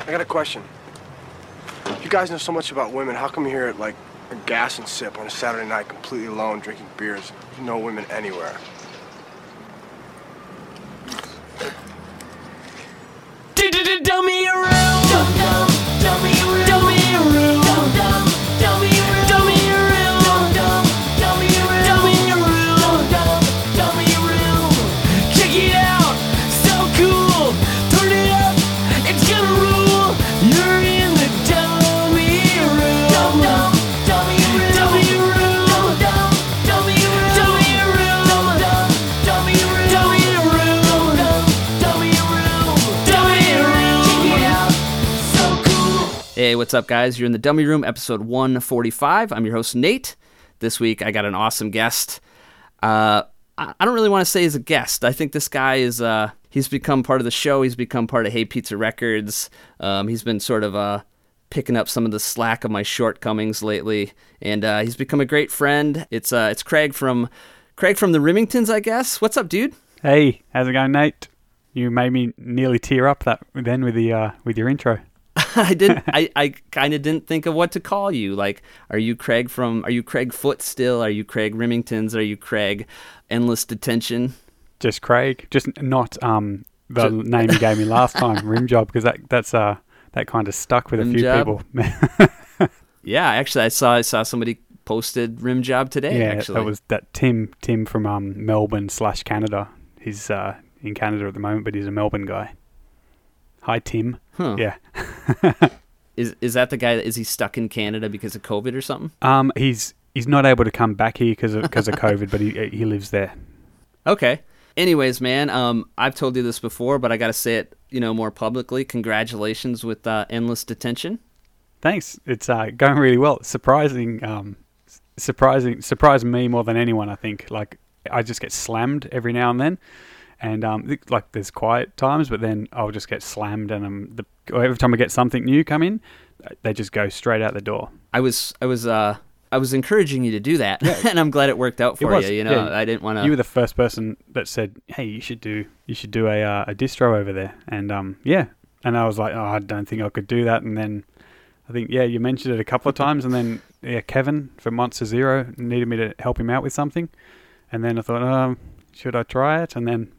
I got a question. You guys know so much about women. How come you're here at like a gas and sip on a Saturday night, completely alone, drinking beers? No women anywhere. What's up, guys? You're in the Dummy Room, episode 145. I'm your host, Nate. This week, I got an awesome guest. Uh, I don't really want to say he's a guest. I think this guy is, uh, he's become part of the show. He's become part of Hey Pizza Records. Um, he's been sort of, uh, picking up some of the slack of my shortcomings lately, and uh, he's become a great friend. It's uh, it's Craig from Craig from the Rimmingtons, I guess. What's up, dude? Hey, how's it going, Nate? You made me nearly tear up that then with the uh, with your intro. I didn't. I, I kind of didn't think of what to call you. Like, are you Craig from? Are you Craig Foot still? Are you Craig Rimmingtons? Are you Craig Endless Detention? Just Craig, just not um the name you gave me last time, Rim Job, because that that's uh that kind of stuck with a Rim few Job? people. Yeah, actually, I saw I saw somebody posted rim job today. yeah, actually, that was that Tim Tim from um Melbourne slash Canada. He's uh in Canada at the moment, but he's a Melbourne guy. Hi, Tim. Huh. Yeah. is is that the guy? That, is he stuck in Canada because of COVID or something? Um, he's he's not able to come back here because of because of COVID, but he he lives there. Okay. Anyways, man, um, I've told you this before, but I got to say it, you know, more publicly. Congratulations with uh, Endless Detention. Thanks. It's uh, going really well. Surprising, um, surprising, surprised me more than anyone. I think. Like I just get slammed every now and then, and um, like there's quiet times, but then I'll just get slammed, and um, the, every time I get something new come in, they just go straight out the door. I was I was uh I was encouraging you to do that, and I'm glad it worked out for you. You know, yeah. I didn't want to. You were the first person that said, "Hey, you should do you should do a uh, a distro over there," and um, yeah, and I was like, "Oh, I don't think I could do that," and then. I think yeah, you mentioned it a couple of times, and then yeah, Kevin from Monster Zero needed me to help him out with something, and then I thought, um, should I try it? And then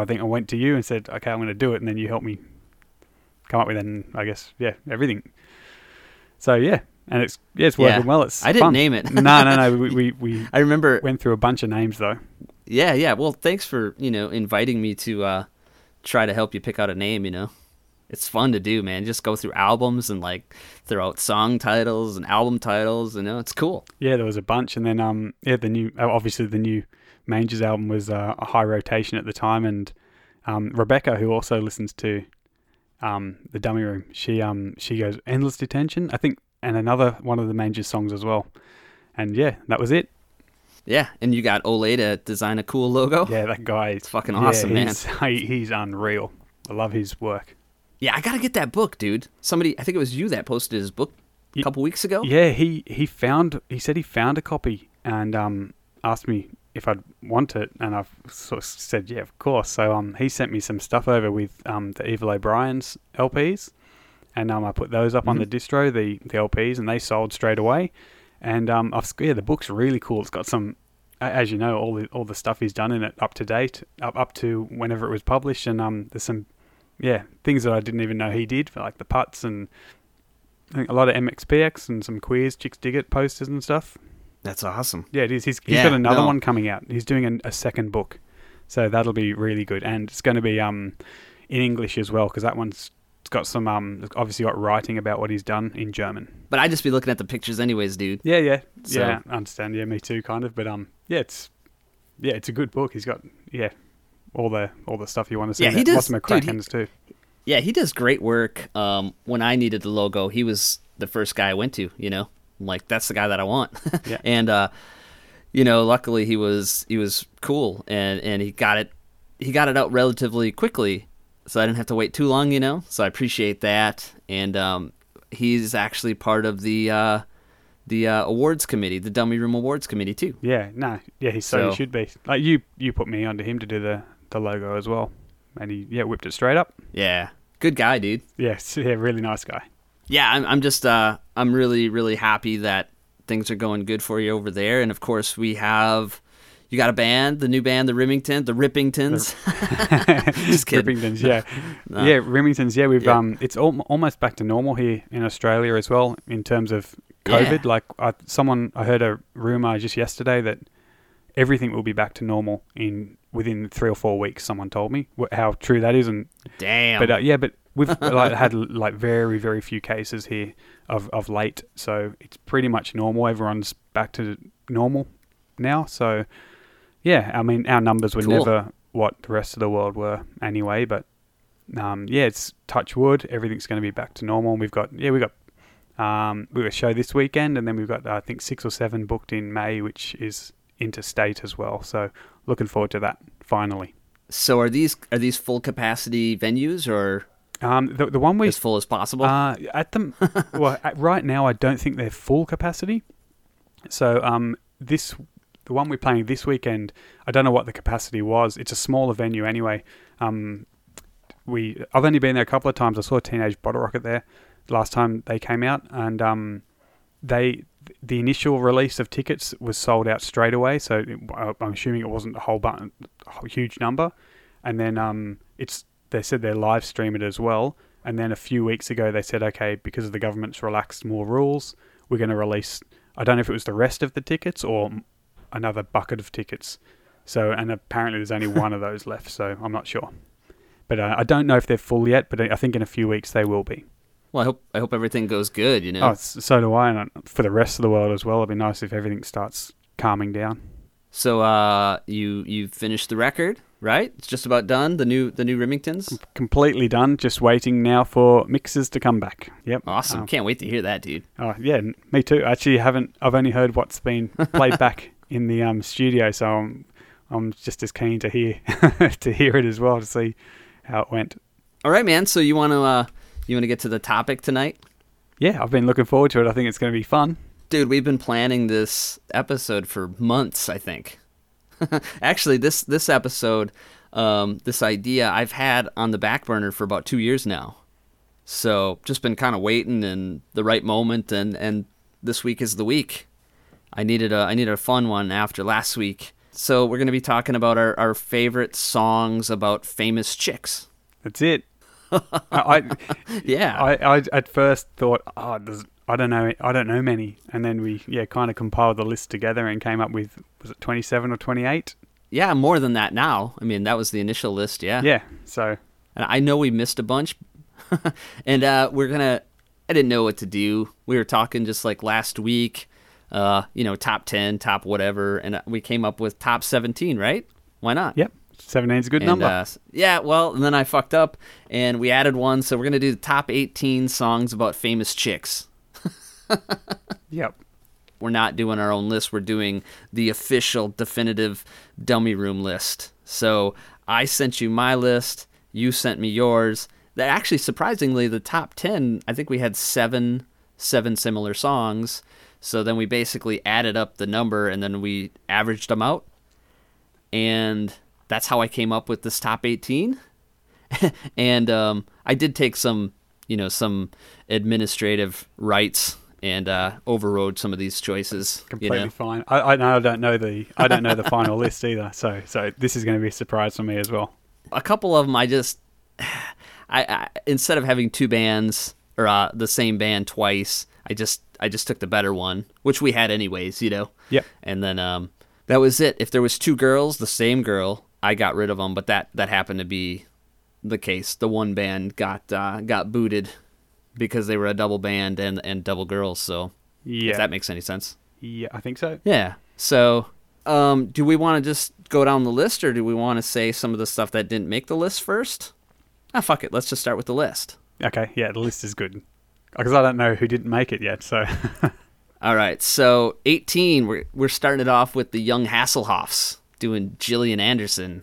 I think I went to you and said, okay, I'm going to do it, and then you helped me come up with, and I guess yeah, everything. So yeah, and it's yeah, it's working Yeah. well. It's I didn't fun. name it. no, no, no. We we, we I remember. went through a bunch of names though. Yeah, yeah. Well, thanks for you know inviting me to uh try to help you pick out a name. You know, it's fun to do, man. Just go through albums and like throw out song titles and album titles. You know, it's cool. Yeah, there was a bunch, and then um, yeah, the new obviously the new Manges album was uh, a high rotation at the time, and um, Rebecca, who also listens to um the Dummy Room, she um she goes endless detention, I think, and another one of the Manges songs as well, and yeah, that was it. Yeah, and you got Olay to design a cool logo. Yeah, that guy, It's fucking yeah, awesome, man. he's, he, he's unreal. I love his work. Yeah, I gotta get that book, dude. Somebody, I think it was you that posted his book a couple weeks ago. Yeah, he he found he said he found a copy and um asked me if I'd want it, and I've sort of said yeah, of course. So um he sent me some stuff over with um the Evil O'Brien's LPs, and um I put those up on the distro the the LPs, and they sold straight away. And um I've yeah the book's really cool. It's got some. As you know, all the all the stuff he's done in it up to date, up up to whenever it was published, and um, there's some, yeah, things that I didn't even know he did, for like the putts and I think a lot of MXPX and some queers, chicks dig it posters and stuff. That's awesome. Yeah, it is. He's, he's Yeah, got another no. one coming out. He's doing an, a second book, so that'll be really good, and it's going to be um in English as well because that one's got some um obviously got writing about what he's done in German. But I'd just be looking at the pictures anyways, dude. Yeah, yeah, So- yeah. I understand. Yeah, me too, kind of. But um, yeah, it's yeah, it's a good book. He's got yeah all the all the stuff you want to see. Yeah, he does- Lots of dude, he- too. Yeah, he does great work. Um, when I needed the logo, he was the first guy I went to. You know, I'm like that's the guy that I want. Yeah. and uh, you know, luckily he was he was cool and and he got it he got it out relatively quickly, so I didn't have to wait too long. You know, so I appreciate that. And um, he's actually part of the uh, the uh, awards committee, the Dummy Room Awards committee too. Yeah, no, yeah, he so, So- he should be. Like you, you put me onto him to do the the logo as well, and he yeah whipped it straight up. Yeah. Good guy, dude. Yes, yeah, really nice guy. Yeah, I'm, I'm just uh, I'm really really happy that things are going good for you over there, and of course we have. You got a band, the new band, the Remington, the Rippingtons. Just kidding. Rippingtons, yeah, yeah, Rimmingtons, yeah. We've Yeah. um, it's al- almost back to normal here in Australia as well in terms of COVID. Yeah. Like, I, someone I heard a rumor just yesterday that everything will be back to normal in within three or four weeks. Someone told me how true that is, and Damn. but uh, yeah, but we've like had like very very few cases here of of late, so it's pretty much normal. Everyone's back to normal now, so yeah. I mean, our numbers were Cool. never what the rest of the world were anyway, but um, yeah, it's touch wood. Everything's going to be back to normal. We've got yeah, we got um, we got a show this weekend, and then we've got I think six or seven booked in May, which is interstate as well. So looking forward to that finally. so are these are these full capacity venues or Um, the the one we as full as possible? Uh, at them, well, at, right now, I don't think they're full capacity. So, um, this the one we're playing this weekend, I don't know what the capacity was. It's a smaller venue anyway. Um, we I've only been there a couple of times. I saw Teenage Bottle Rocket there last time they came out, and um, they the initial release of tickets was sold out straight away. So it, I'm assuming it wasn't a whole button, a huge number, and then um, it's they said they live stream it as well. And then a few weeks ago, they said, okay, because of the government's relaxed more rules, we're going to release. I don't know if it was the rest of the tickets or another bucket of tickets. So, and apparently there's only one of those left. So I'm not sure. But uh, I don't know if they're full yet. But I think in a few weeks they will be. well, I hope I hope everything goes good. You know. Oh, so do I. And uh, for the rest of the world as well, it'd be nice if everything starts calming down. So uh, you you finished the record, right? It's just about done. The new the new Rimmingtons. Completely done. Just waiting now for mixes to come back. Yep. Awesome. Um, Can't wait to hear that, dude. Oh yeah, me too. Actually, haven't. I've only heard what's been played back in the um, studio, so I'm I'm just as keen to hear to hear it as well to see how it went. All right, man. So you want to uh, you want to get to the topic tonight, Yeah, I've been looking forward to it. I think it's going to be fun. Dude? We've been planning this episode for months. I think. Actually, this this episode, um, this idea I've had on the back burner for about two years now. So just been kind of waiting and the right moment, and and this week is the week. I needed a I needed a fun one after last week. So we're gonna be talking about our, our favorite songs about famous chicks. That's it. I, I, Yeah. I, I at first thought, oh, there's, I don't know, I don't know many, and then we yeah kind of compiled the list together and came up with was it 27 or 28? yeah, more than that now. I mean, that was the initial list, yeah. Yeah. So And I know we missed a bunch. and uh, we're going to, I didn't know what to do. We were talking just like last week, uh, you know, top 10, top whatever. And uh, we came up with top 17, right? Why not? yep, 17 is a good And, number. Uh, yeah, well, and then I fucked up and we added one. So we're going to do the top 18 songs about famous chicks. Yep. We're not doing our own list. We're doing the official definitive dummy room list. So I sent you my list. You sent me yours. That actually, surprisingly, the top ten. I think we had seven, seven similar songs. So then we basically added up the number and then we averaged them out. And that's how I came up with this top eighteen. and um, I did take some, you know, some administrative rights and uh, overrode some of these choices. you completely know? fine. I, I I don't know the I don't know the final list either. So so this is going to be a surprise for me as well. a couple of them I just I, I instead of having two bands or uh, the same band twice, I just I just took the better one, which we had anyways, you know. Yeah. And then um that was it. If there was two girls, the same girl, I got rid of them, but that that happened to be the case. The one band got uh, got booted because they were a double band and and double girls, so Yeah. if that makes any sense. yeah, I think so. Yeah. So, um, do we want to just go down the list, or do we want to say some of the stuff that didn't make the list first? Ah, fuck it. Let's just start with the list. Okay, yeah, the list is good. Because I don't know who didn't make it yet, so All right. So, 18. We're we're starting it off with the Young Hasselhoffs doing Gillian Anderson.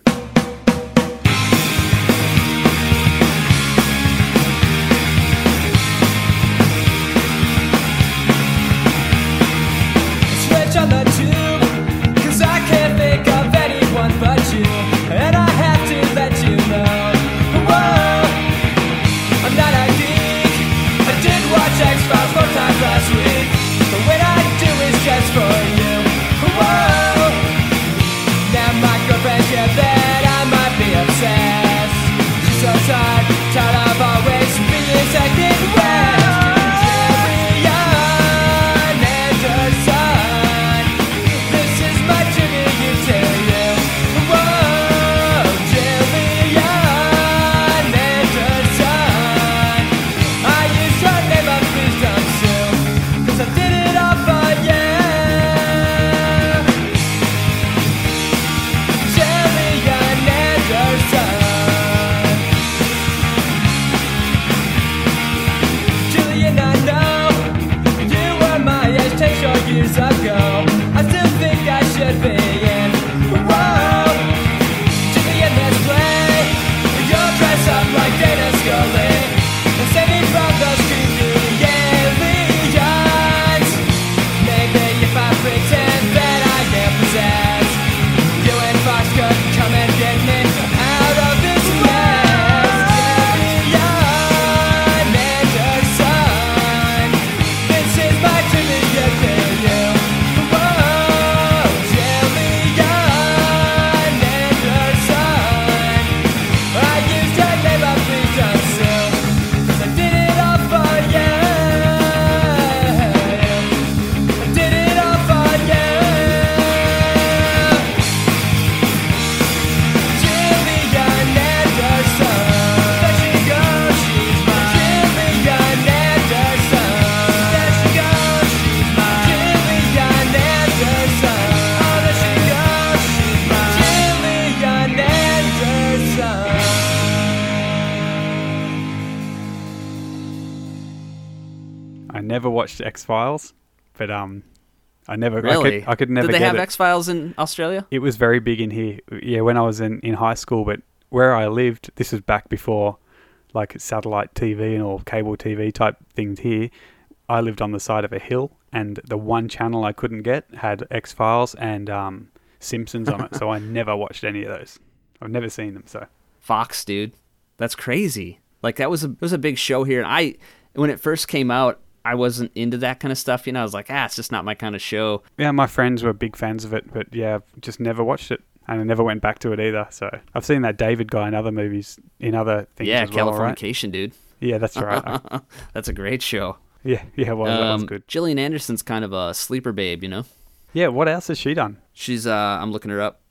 X Files, but um, I never. I Really? could, I could never Did they have. X Files in Australia? it was very big in here. Yeah, when I was in, in high school, but where I lived, this was back before like satellite TV and or cable TV type things here. I lived on the side of a hill, and the one channel I couldn't get had X Files and um, Simpsons on it, so I never watched any of those. I've never seen them. So Fox, dude. That's crazy. Like that was a it was a big show here, and I when it first came out, I wasn't into that kind of stuff. You know, I was like, ah, it's just not my kind of show. yeah, my friends were big fans of it, but yeah, I've just never watched it. And I never went back to it either. So I've seen that David guy in other movies, in other things yeah, as well, right? Californication, dude. Yeah, that's right. That's a great show. yeah, yeah, well, that was Um, good. Gillian Anderson's kind of a sleeper babe, you know. Yeah, what else has she done? She's uh, I'm looking her up.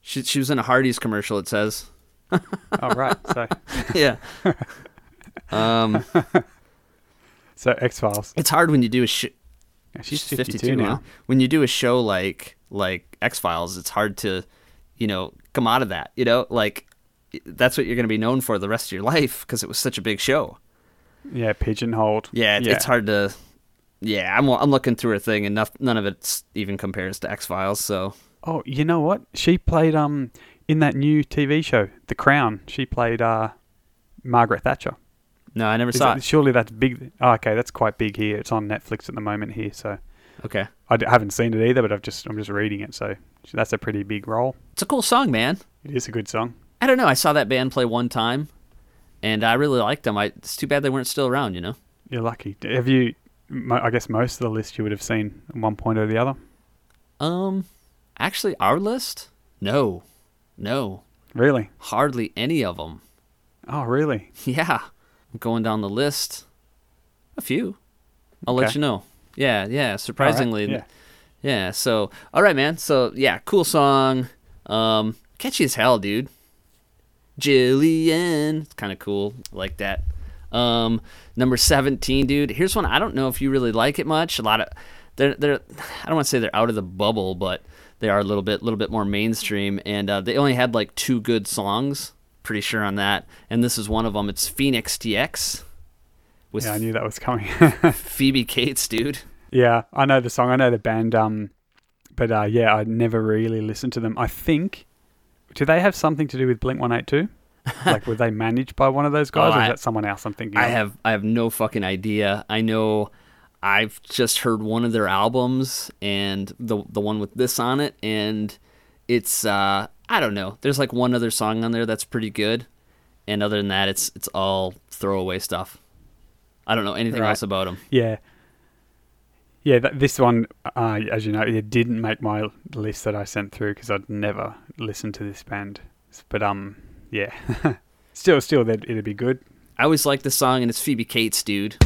She she was in a Hardee's commercial. It says. Oh, right. So, yeah. Um, so X Files. it's hard when you do a sh- She's She's 52, now. huh? When you do a show like like X Files, it's hard to, you know, come out of that. You know, like that's what you're going to be known for the rest of your life because it was such a big show. Yeah, pigeonholed. Yeah, it, it's hard to. Yeah, I'm I'm looking through her thing, and noth- none of it even compares to X Files. So Oh, you know what? She played um in that new TV show, The Crown. She played uh Margaret Thatcher. No, I never Is saw it- it. surely that's big. Oh, okay, that's quite big here. It's on Netflix at the moment here, so Okay, I d- haven't seen it either. But I've just I'm just reading it, so that's a pretty big role. it's a cool song, man. It is a good song. I don't know. I saw that band play one time, and I really liked them. I, it's too bad they weren't still around. You know. You're lucky. Have you? I guess most of the list you would have seen at one point or the other. Um, actually, our list, no, no, Really? hardly any of them. Oh, really? Yeah, going down the list. A few. I'll let you know. Yeah, yeah. Surprisingly, yeah. yeah. So, all right, man. So, yeah, cool song. Um, catchy as hell, dude. Jillian, it's kind of cool, like that. Um, number seventeen, dude. Here's one I don't know if you really like it much. A lot of they're they're I don't want to say they're out of the bubble, but they are a little bit little bit more mainstream, and uh, they only had like two good songs. Pretty sure on that, and this is one of them. It's Phoenix TX with Yeah, I knew that was coming. Phoebe Cates, dude. yeah, I know the song. I know the band. Um, but uh, yeah, I never really listened to them. I think. Do they have something to do with Blink One Eight Two? Like, were they managed by one of those guys, Oh, or I- is that someone else? I'm thinking. I of? have I have no fucking idea. I know I've just heard one of their albums and the the one with this on it and it's uh I don't know. There's like one other song on there that's pretty good. And other than that it's it's all throwaway stuff. I don't know anything Right. else about them. Yeah. Yeah, th- this one, uh, as you know, it didn't make my list that I sent through because I'd never listened to this band. But um, yeah, still, still, that it'd be good. I always like the song and it's Phoebe Cates, dude.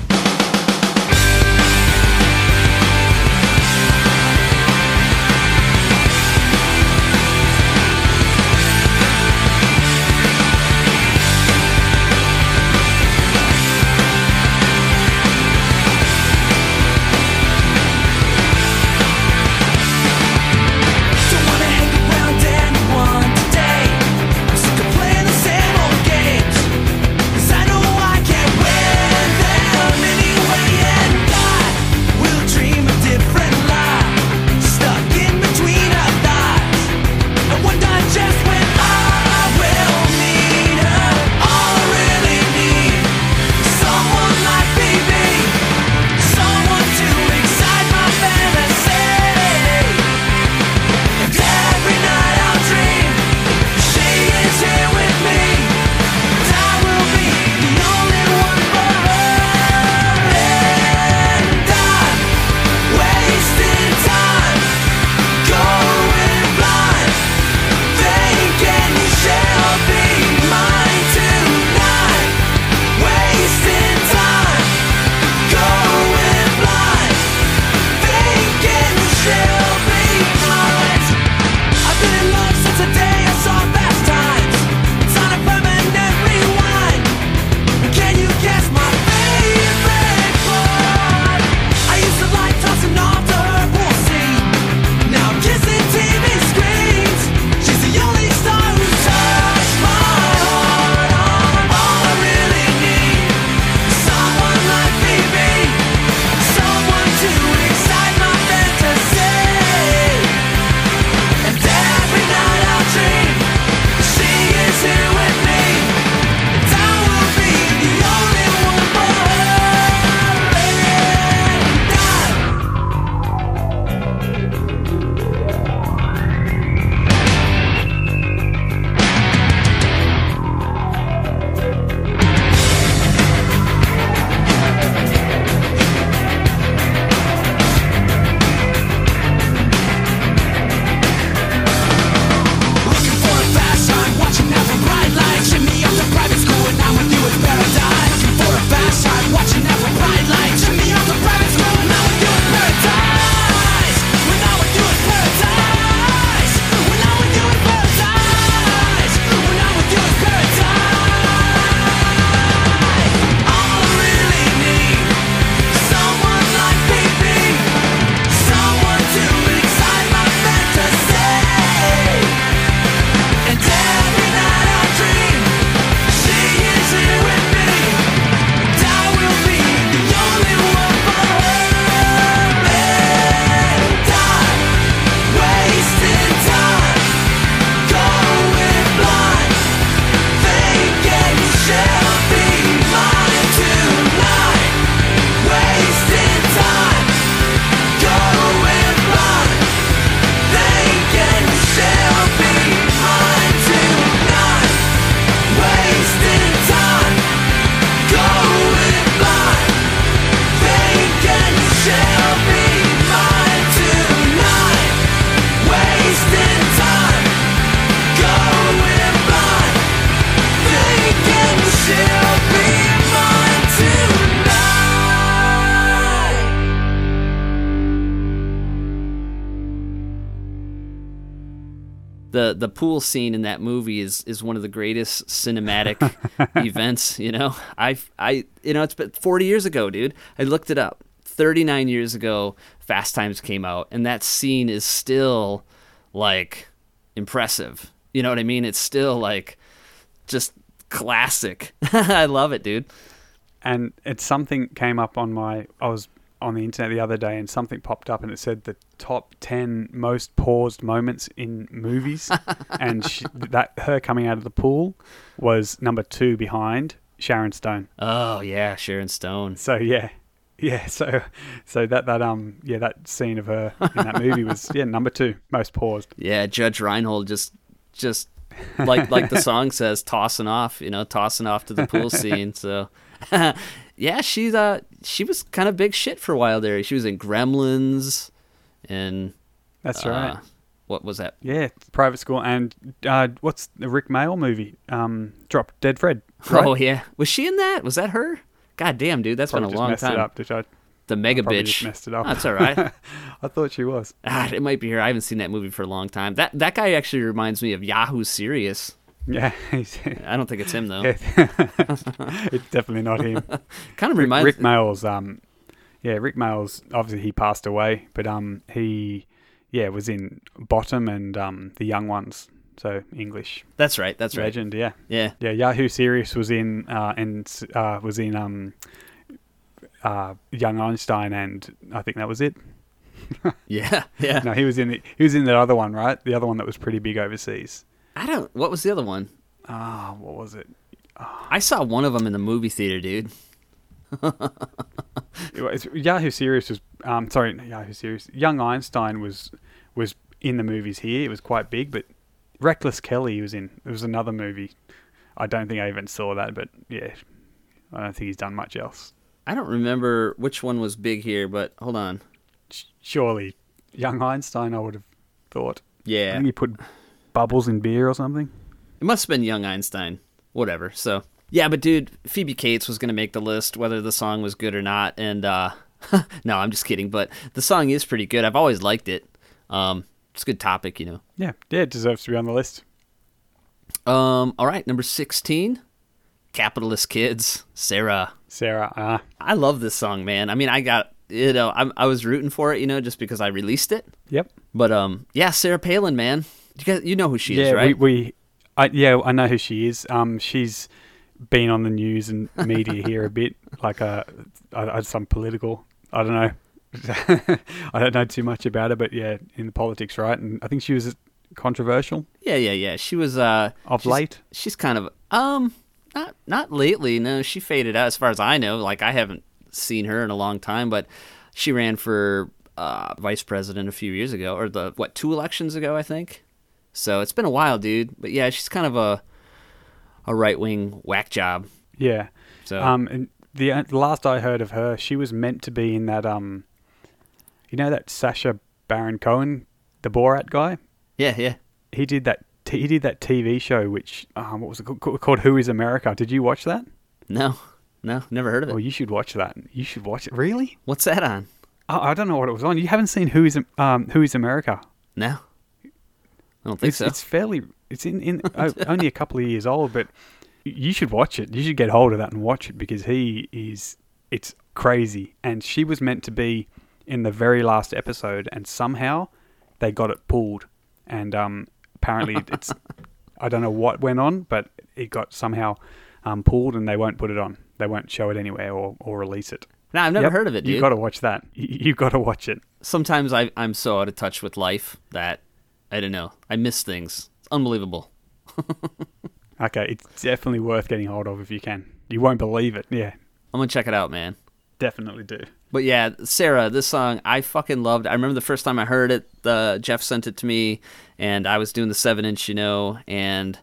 The pool scene in that movie is is one of the greatest cinematic events. You know, I I you know it's been 40 years ago, dude. I looked it up. 39 years ago, Fast Times came out, and that scene is still like impressive. You know what I mean? It's still like just classic. I love it, dude. and it's something came up on my I was on the internet the other day and something popped up and it said the top 10 most paused moments in movies and she, that her coming out of the pool was number 2 behind Sharon Stone. Oh yeah, Sharon Stone. So yeah. Yeah, so so that that um yeah that scene of her in that movie was yeah number 2 most paused. Yeah, Judge Reinhold just just like like the song says, tossing off, you know, tossing off to the pool scene. So yeah, she's uh she was kind of big shit for a while there. She was in Gremlins and That's uh, right. what was that? Yeah, private school and uh what's the Rik Mayall movie? Um Drop Dead Fred. Right? Oh yeah, was she in that? Was that her? God damn, dude, that's Probably been a long time. up, I? The mega bitch. messed it up. That's all right. I thought she was. ah, it might be her. I haven't seen that movie for a long time. That that guy actually reminds me of Yahoo Serious. Yeah, he's, I don't think it's him though. it's definitely not him. Kind of Rick, reminds. Rick Mails, um, yeah, Rick Mails. Obviously, he passed away, but um, he, yeah, was in Bottom and um, the Young Ones. So English that's right. That's right. legend. Yeah, Yeah. yeah. Yahoo Serious was in uh, and uh, was in um, uh, Young Einstein, and I think that was it. Yeah. Yeah. No, he was in the, he was in the other one, right? The other one that was pretty big overseas. I don't. What was the other one? Ah, what was it? I saw one of them in the movie theater, dude. Was- Yahoo Serious was um sorry Yahoo Serious Young Einstein was was in the movies here. It was quite big, but Reckless Kelly was in. It was another movie. I don't think I even saw that, but yeah, I don't think he's done much else. I don't remember which one was big here, but hold on. Surely, Young Einstein, I would have thought. I Yeah, think he put bubbles in beer or something. it must have been Young Einstein. Whatever. So yeah, but dude, Phoebe Cates was gonna make the list, whether the song was good or not. And uh no, I'm just kidding. But the song is pretty good. I've always liked it. Um, it's a good topic, you know. Yeah, yeah, it deserves to be on the list. Um, all right, number sixteen, Capitalist Kids, Sarah. Sarah, ah, I love this song, man. I mean, I got you know, I, I was rooting for it, you know, just because I released it. yep. But um, yeah, Sarah Palin, man. You guys, you know who she yeah, is, right? we, we I, yeah, I know who she is. Um, she's been on the news and media here a bit, like uh, I, I, some political. I don't know. I don't know too much about her, but yeah, in the politics, right? And I think she was controversial yeah, yeah, yeah. She was uh of she's- late. She's kind of um not not lately. No, she faded out as far as I know. Like I haven't seen her in a long time, but she ran for uh, vice president a few years ago, or the what two elections ago, I think. So it's been a while, dude. But yeah, she's kind of a a right wing whack job. Yeah. So Um, and the, uh, the last I heard of her, she was meant to be in that um, you know that Sacha Baron Cohen, the Borat guy. yeah, yeah. He did that. T- he did that TV show, which um, what was it called? called Who Is America? Did you watch that? No, no, never heard of it. Well, you should watch that. You should watch it. Really? What's that on? I, I don't know what it was on. You haven't seen Who Is um Who Is America? No, I don't think It's so. it's fairly. It's in in only a couple of years old, but you should watch it. You should get hold of that and watch it because he is. It's crazy, and she was meant to be in the very last episode, and somehow they got it pulled, and um apparently it's. I don't know what went on, but it got somehow um, pulled, and they won't put it on. They won't show it anywhere or, or release it. no, I've never Yep, heard of it, dude. You've got to watch that. You- You've got to watch it. Sometimes I I'm so out of touch with life that I don't know. I miss things. It's unbelievable. Okay, it's definitely worth getting hold of if you can. You won't believe it. Yeah, I'm gonna check it out, man. definitely do. But yeah, Sarah, this song I fucking loved. I remember the first time I heard it. The Jeff sent it to me, and I was doing the seven inch, you know, and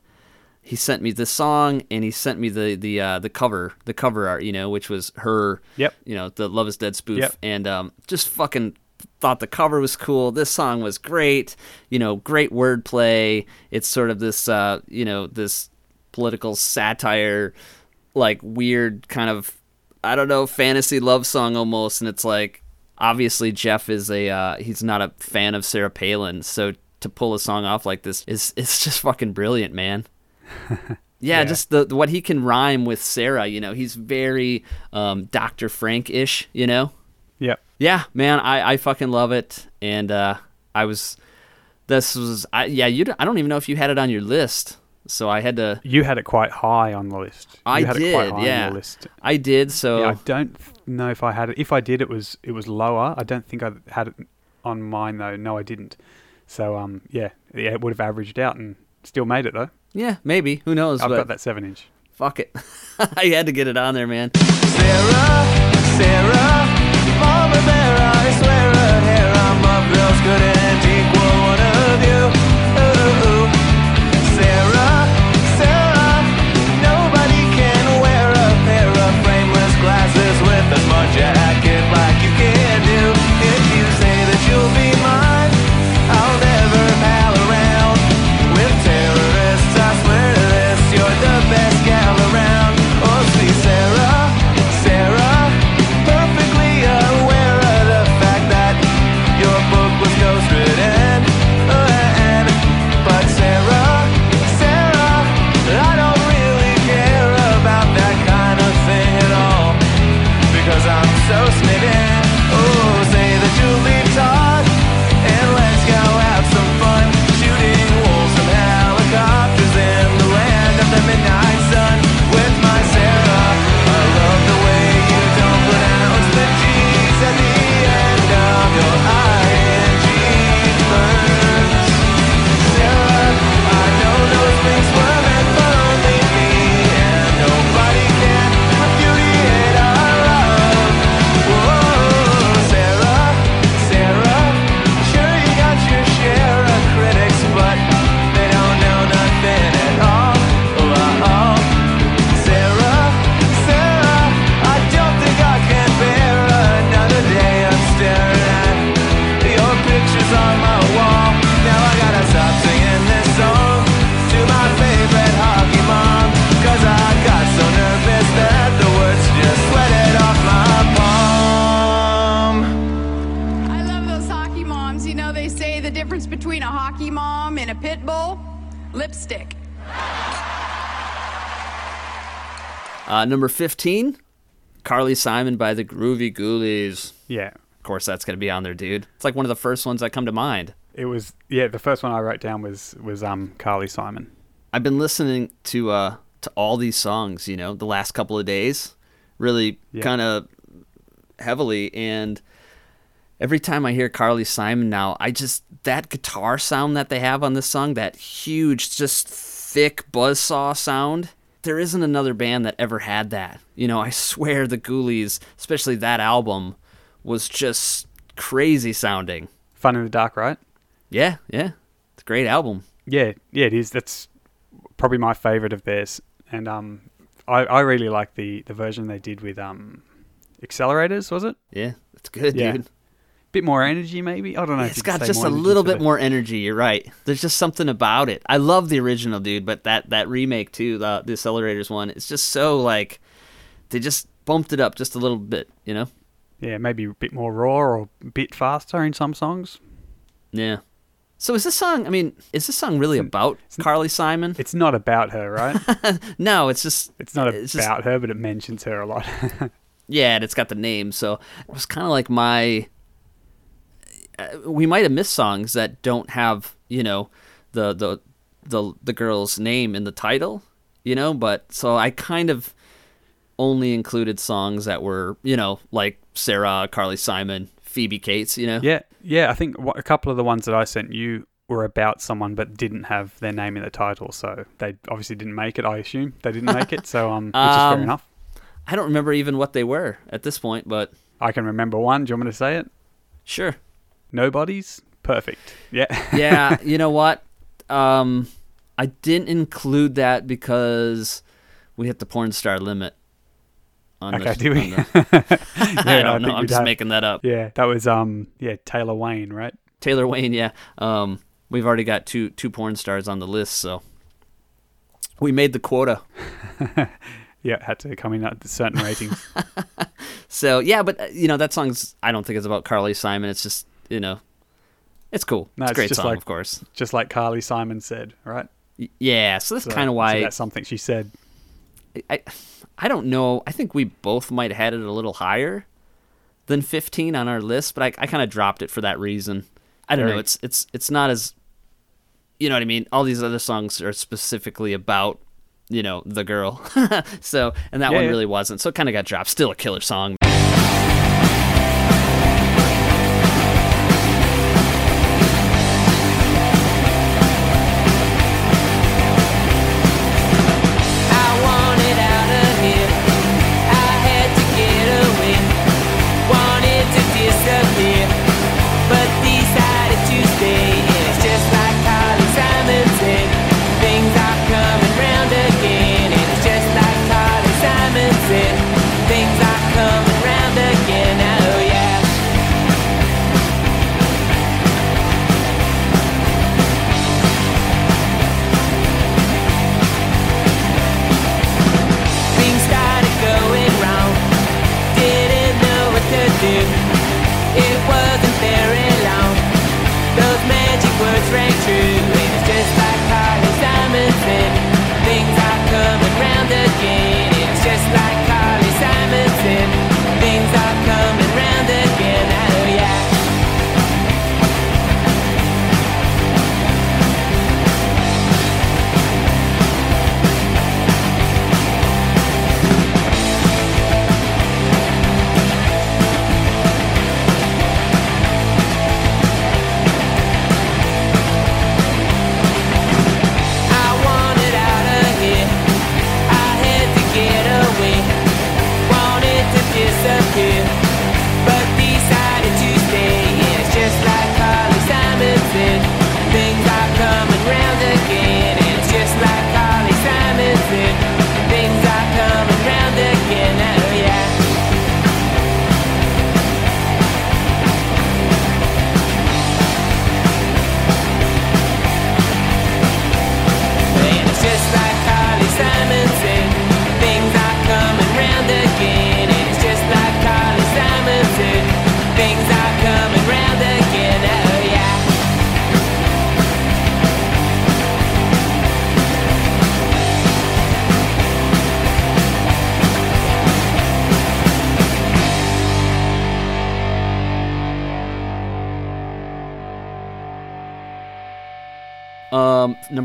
he sent me this song, and he sent me the the uh, the cover, the cover art, you know, which was her, Yep. you know, the Love Is Dead spoof, Yep. and um, just fucking thought the cover was cool. This song was great, you know, great wordplay. It's sort of this, uh, you know, this political satire, like weird kind of, I don't know, fantasy love song almost. And it's like, obviously Jeff is a, uh, he's not a fan of Sarah Palin, so to pull a song off like this is it's just fucking brilliant, man. Yeah, Yeah. just the what he can rhyme with Sarah. You know, he's very um, Dr. Frank ish. You know. Yep. Yeah, man, I, I fucking love it, and uh, I was, this was, I, yeah, you, I don't even know if you had it on your list, so I had to, You had it quite high on the list. I you had it quite did, high on yeah. your list. I did, so Yeah, I don't know if I had it. If I did, it was it was lower. I don't think I had it on mine though. No, I didn't. So um, yeah, yeah, it would have averaged out and still made it though. yeah, maybe, who knows? I've but got that seven inch. fuck it, I had to get it on there, man. Sarah, Sarah, couldn't equal one of you. Uh, number 15, Carly Simon by the Groovy Ghoulies. Yeah, Of course, that's going to be on there, dude. It's like one of the first ones that come to mind. it was. Yeah, the first one I wrote down was was um Carly Simon. I've been listening to uh to all these songs, you know, the last couple of days, really Yeah. kind of heavily and every time I hear Carly Simon now, I just that guitar sound that they have on this song, that huge just thick buzzsaw sound, there isn't another band that ever had that. You know, I swear the Ghoulies, especially that album was just crazy sounding. Fun in the Dark, right? Yeah, yeah. It's a great album. Yeah, yeah, it is. That's probably my favorite of theirs, and um, I I really like the the version they did with um, accelerators. Was it? Yeah, it's good, Yeah. dude. Bit more energy, maybe. I don't know. It's got just a little bit more energy. You're right. There's just something about it. I love the original, dude, but that that remake too, the the accelerators one, it's just so like they just bumped it up just a little bit, you know? Yeah, maybe a bit more raw or a bit faster in some songs. Yeah. So is this song? I mean, is this song really about Carly Simon? It's not about her, right? No, it's just It's not It's just- about her, but it mentions her a lot. yeah, and it's got the name. So it was kind of like my. Uh, we might have missed songs that don't have you know the the the the girl's name in the title, you know. But so I kind of only included songs that were you know like Sarah, Carly Simon, Phoebe Cates, you know. yeah, yeah. I think a couple of the ones that I sent you were about someone, but didn't have their name in the title, so they obviously didn't make it. I assume they didn't make it, so um, which is Um, fair enough. I don't remember even what they were at this point, but I can remember one. Do you want me to say it? sure. Nobody's perfect. Yeah, yeah, you know what? Um, I didn't include that because we hit the porn star limit. On Okay, the, do we? the- I I don't know. think I'm just have- making that up. yeah. That was um, yeah, Taylor Wane, right? Taylor Wane, yeah. Um, we've already got two two porn stars on the list, so we made the quota. Yeah, had to come in at certain ratings. So yeah, but uh, you know that song's. I don't think it's about Carly Simon. It's just you know, It's cool. No, it's a great just song, like- of course. Just like Carly Simon said, right? Y- Yeah, so that's So- kind of so why that's something she said. I, I don't know. I think we both might have had it a little higher than 15 on our list, but I, I kind of dropped it for that reason. I don't know. It's it's it's not as you know what I mean. All these other songs are specifically about you know the girl, so and that Yeah, one yeah. really wasn't. So it kind of got dropped. Still a killer song.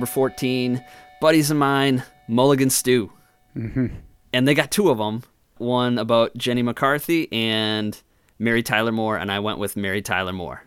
14, buddies of mine, Mulligan Stew. Mm-hmm. And they got two of them. One about Jenny McCarthy and Mary Tyler Moore, and I went with Mary Tyler Moore.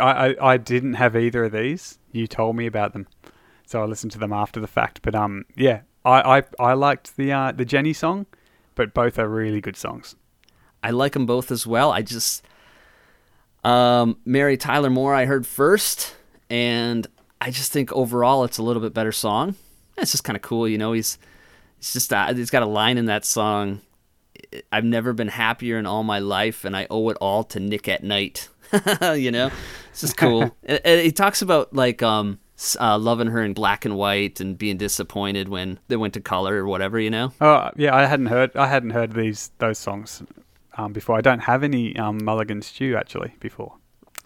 I, I, didn't have either of these. You told me about them, so I listened to them after the fact. But um, yeah, I, I, I liked the uh, the Jenny song, but both are really good songs. I like them both as well. I just um, Mary Tyler Moore I heard first, and I just think overall it's a little bit better song. It's just kind of cool, you know. He's he's just uh, he's got a line in that song. I've never been happier in all my life, and I owe it all to Nick at Nite. you know, this is cool. and, and he talks about like um uh, loving her in black and white and being disappointed when they went to color or whatever. You know. Oh yeah, I hadn't heard I hadn't heard these those songs um, before. I don't have any um, Mulligan Stew actually before.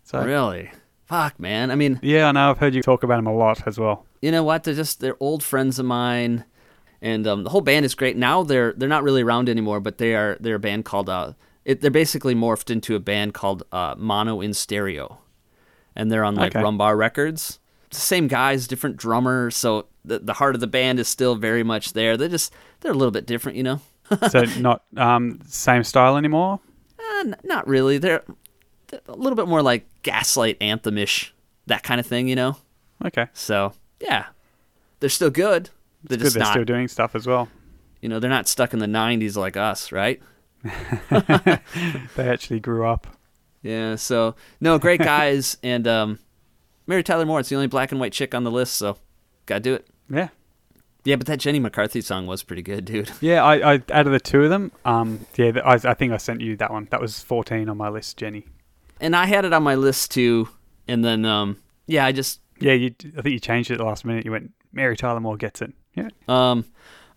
So Really? Fuck, man. I mean, yeah, I know I've heard you talk about them a lot as well. you know what? They're just they're old friends of mine, and um, the whole band is great. Now they're they're not really around anymore, but they are they're a band called uh, it, they're basically morphed into a band called uh, Mono in Stereo, and they're on like Okay. Rum Bar Records. The Same guys, different drummer, so the the heart of the band is still very much there. They're just they're a little bit different, you know. So not um, same style anymore. Uh, n- not really. They're, they're a little bit more like Gaslight Anthemish, that kind of thing, you know. Okay, So yeah, they're still good. They're good. just They're not still doing stuff as well. you know they're not stuck in the 90s like us right They actually grew up. yeah so no great guys and um mary tyler moore it's the only black and white chick on the list so gotta do it Yeah, yeah but that jenny mccarthy song was pretty good dude yeah. I, I out of the two of them, um, yeah, I, I think I sent you that one. That was fourteen on my list, Jenny. and i had it on my list too and then um yeah i just Yeah, you. I think you changed it at the last minute. You went Mary Tyler Moore gets it. Yeah. um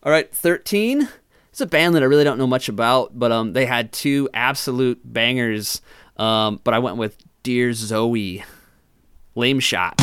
all right 13 it's a band that i really don't know much about but um they had two absolute bangers um but i went with dear zoe lame shot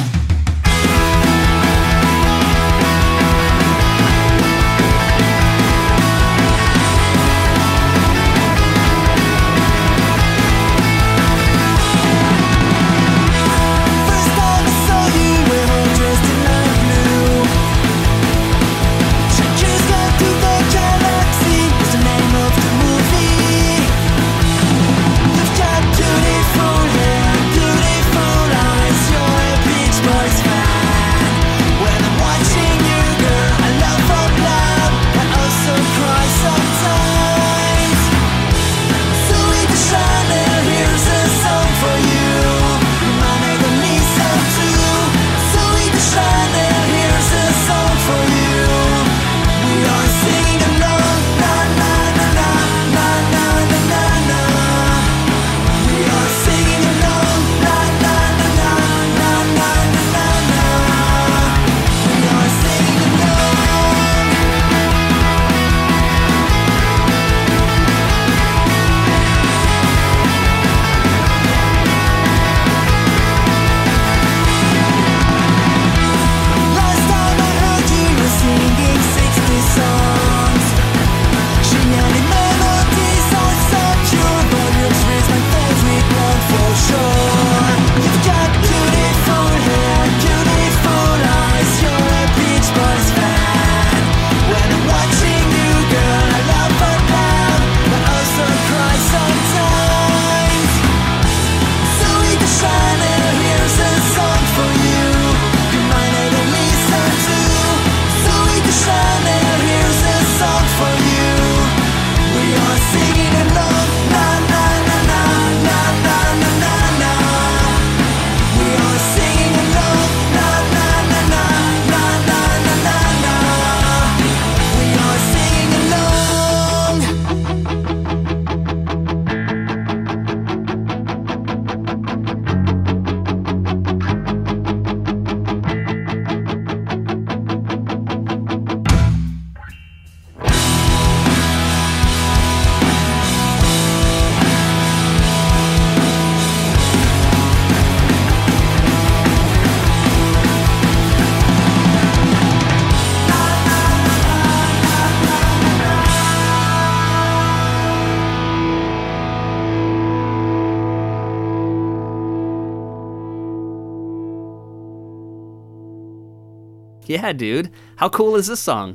yeah dude how cool is this song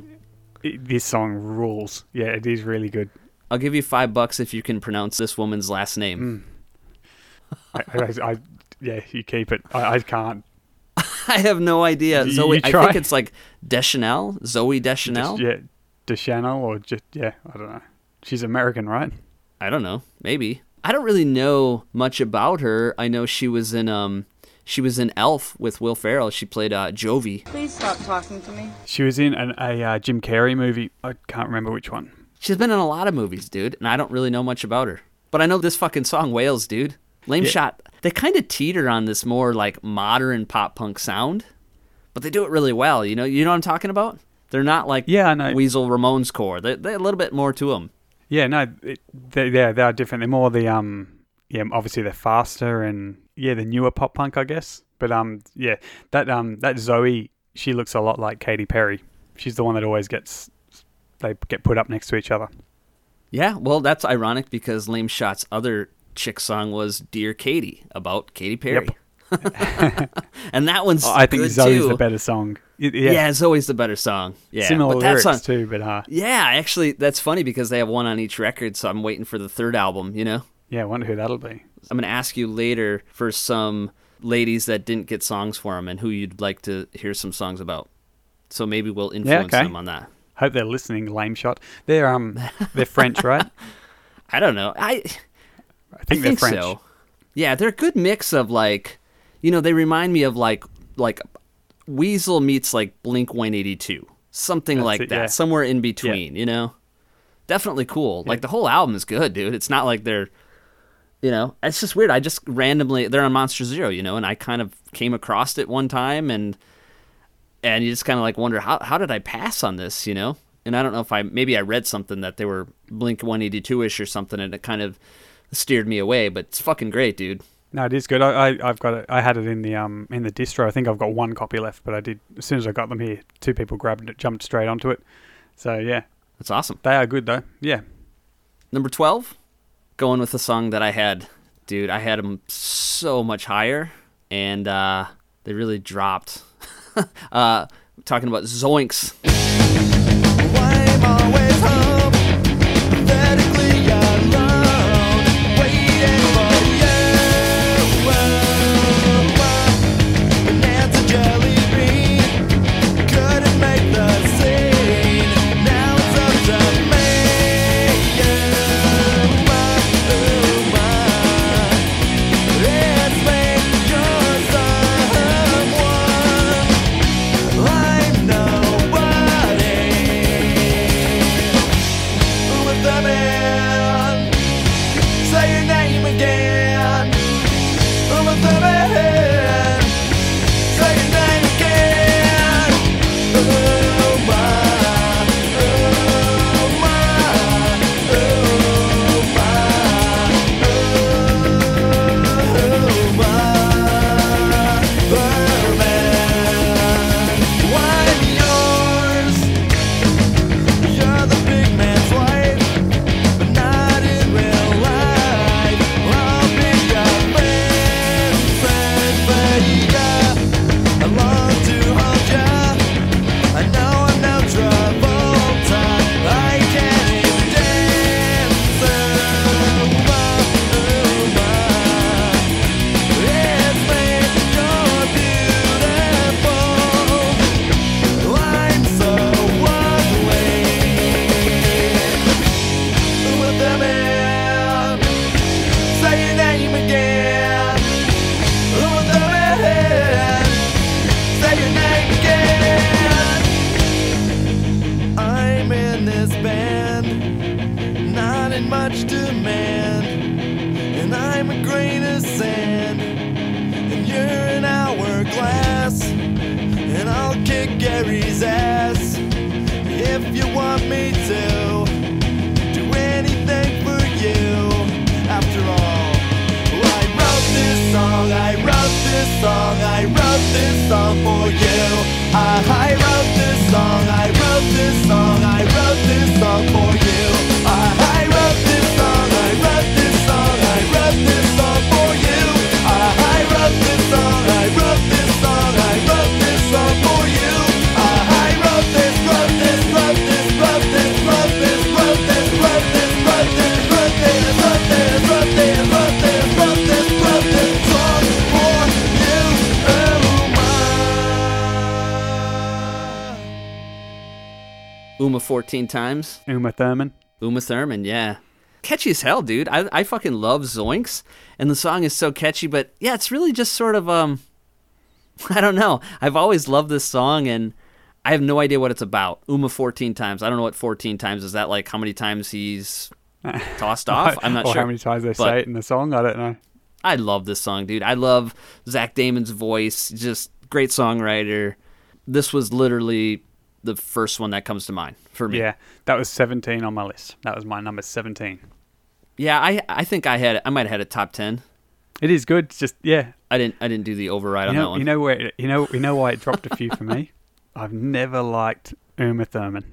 It, this song rules. Yeah, it is really good. i'll give you five bucks if you can pronounce this woman's last name I, I, I, yeah, you keep it. I, I can't. I have no idea. You- Zoe, you I think it's like Deschanel, Zoe Deschanel. Just, yeah, Deschanel or just yeah, I don't know. She's American, right? I don't know, maybe. I don't really know much about her. I know she was in um she was in Elf with Will Ferrell. She played uh Jovie. Please stop talking to me. She was in an, a uh, Jim Carrey movie. I can't remember which one. She's been in a lot of movies, dude, and I don't really know much about her. But I know this fucking song Whales, dude. Lame Yeah. Shot. They kind of teeter on this more like modern pop punk sound, but they do it really well. You know, you know what I'm talking about? They're not like Yeah, I know. Weasel Ramones core. They they're, a little bit more to them. Yeah, no, it, they yeah they are different. They're more the um yeah obviously they're faster and yeah the newer pop punk I guess. But um yeah that um that Zoe she looks a lot like Katy Perry. She's the one that always gets they get put up next to each other. Yeah, well, that's ironic because Lame Shot's other chick song was "Dear Katie" about Katy Perry, Yep. and that one's I think Zoe's too. the better song. Yeah. Yeah, it's always the better song. Yeah, similar but lyrics song, too, but uh Yeah, actually, that's funny because they have one on each record, so I'm waiting for the third album. You know, yeah, I wonder who that'll be. I'm gonna ask you later for some ladies that didn't get songs for them and who you'd like to hear some songs about. So maybe we'll influence okay. them on that. Hope they're listening. Lame shot. They're um they're French, right? I don't know. I I think, I they're think French. so. Yeah, they're a good mix of like, you know, they remind me of like like Weasel meets like Blink 182, something That's like it, that, yeah. somewhere in between. You know, definitely cool. Like the whole album is good, dude. It's not like they're, you know, it's just weird. I just randomly they're on Monster Zero, you know, and I kind of came across it one time and and you just kind of like wonder how how did I pass on this, you know? And I don't know if I maybe I read something that they were Blink 182 ish or something, and it kind of steered me away. But it's fucking great, dude. No, it is good. I, I I've got it. I had it in the um in the distro. I think I've got one copy left, but I did as soon as I got them here, two people grabbed it, jumped straight onto it. So yeah, That's awesome. they are good though. Yeah, Number 12, going with a song that I had, dude. I had them so much higher, and uh, they really dropped. uh, talking about Zoinks. Times. Uma Thurman. Uma Thurman, yeah. Catchy as hell, dude. I, I fucking love Zoinks, and the song is so catchy, but yeah, it's really just sort of, um, I don't know. I've always loved this song, and I have no idea what it's about. Uma 14 times. I don't know what 14 times is. That like how many times he's tossed off? I'm not or sure. how many times they But- say it in the song. I don't know. I love this song, dude. I love Zach Damon's voice. Just great songwriter. This was literally the first one that comes to mind for me. Yeah, that was 17 on my list. That was my number 17. Yeah, I I think I had I might have had a top ten. It is good. It's just yeah. I didn't I didn't do the override You on that one. you know where it- you know you know why it dropped a few for me. I've never liked Uma Thurman,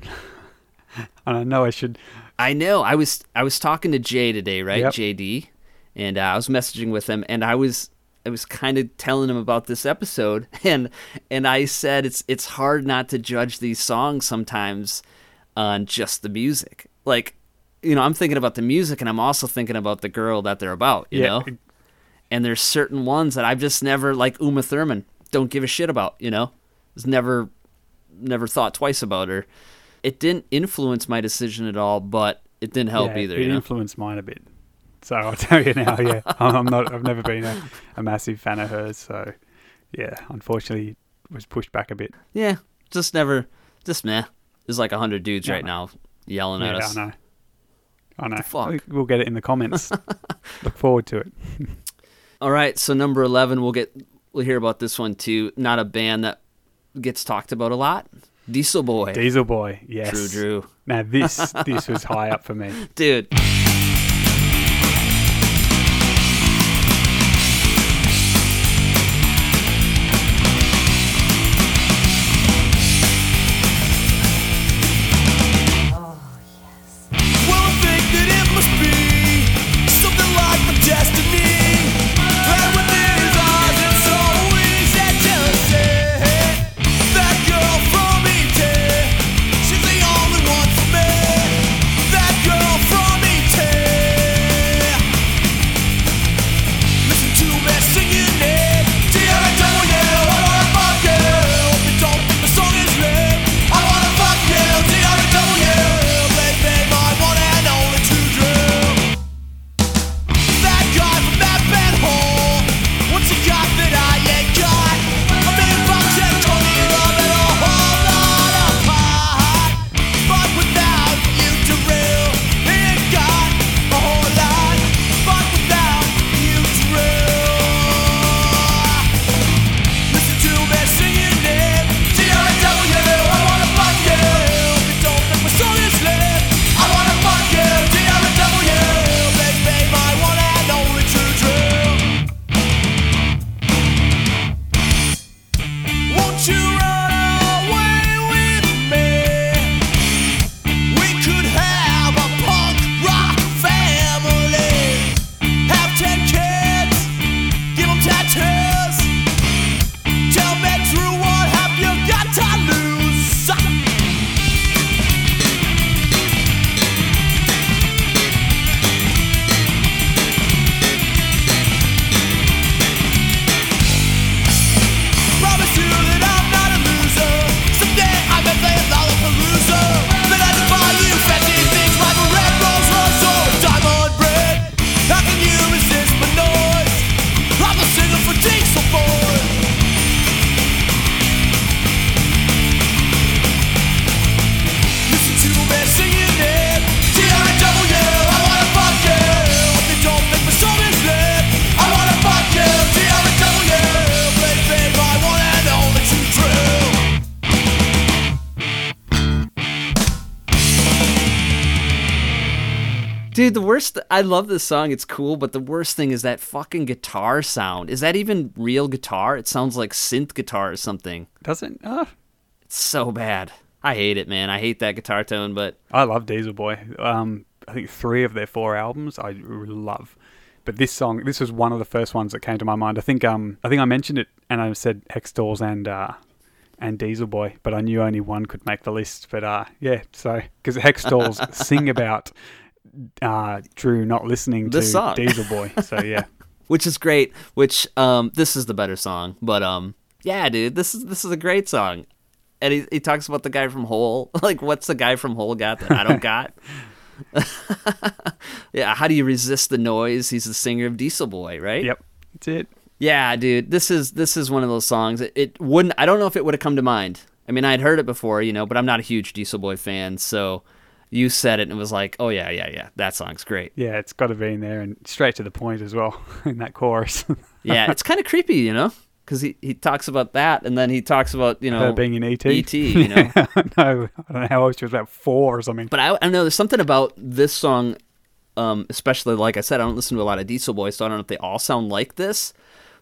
and I know I should. I know. I was I was talking to Jay today, right? Yep. JD, and uh, I was messaging with him, and I was I was kind of telling him about this episode, and and I said it's it's hard not to judge these songs sometimes on just the music. Like, you know, I'm thinking about the music, and I'm also thinking about the girl that they're about. You Yeah. know, and there's certain ones that I've just never like Uma Thurman don't give a shit about. You know, just never never thought twice about her. It didn't influence my decision at all, but it didn't help yeah, either. It You know? influenced mine a bit. So I'll tell you now. Yeah, I'm not. I've never been a, a massive fan of hers. So yeah, unfortunately, it was pushed back a bit. Yeah, just never, just meh. There's like a hundred dudes Yeah, right now yelling at us. I know. I know. fuck? We- We'll get it in the comments. Look forward to it. All right, so number eleven, we'll get we'll hear about this one too. Not a band that gets talked about a lot. Diesel Boy, Diesel Boy. Yes. Drew Drew, Now this this was high up for me. dude. I love this song. It's cool, but the worst thing is that fucking guitar sound. Is that even real guitar? It sounds like synth guitar or something. Doesn't? Oh, It's so bad. I hate it, man. I hate that guitar tone, but I love Diesel Boy. Um, I think three of their four albums I love. But this song, this was one of the first ones that came to my mind. I think um, I think I mentioned it and I said Hex Dolls and uh, and Diesel Boy, but I knew only one could make the list. But uh, yeah, so because Hex Dolls sing about uh, Drew not listening to This song. Diesel Boy. So yeah, which is great. Which um, this is the better song, but um, yeah, dude, this is this is a great song. and he, he talks about the guy from Hole. Like, what's the guy from Hole got that I don't got? yeah, how do you resist the noise? He's the singer of Diesel Boy, right? Yep, that's it. Yeah, dude, this is this is one of those songs. It, it wouldn't. I don't know if it would have come to mind. I mean, I'd heard it before, you know, but I'm not a huge Diesel Boy fan. So you said it, and it was like, oh yeah, yeah, yeah, that song's great. Yeah, it's got to be in there and straight to the point as well in that chorus. Yeah, it's kind of creepy, you know, because he, he talks about that, and then he talks about you know Her being in ET. ET, you know. no, I don't know how old she was, about four or something. But I, I know. There's something about this song, um, especially like I said, I don't listen to a lot of Diesel Boys, so I don't know if they all sound like this.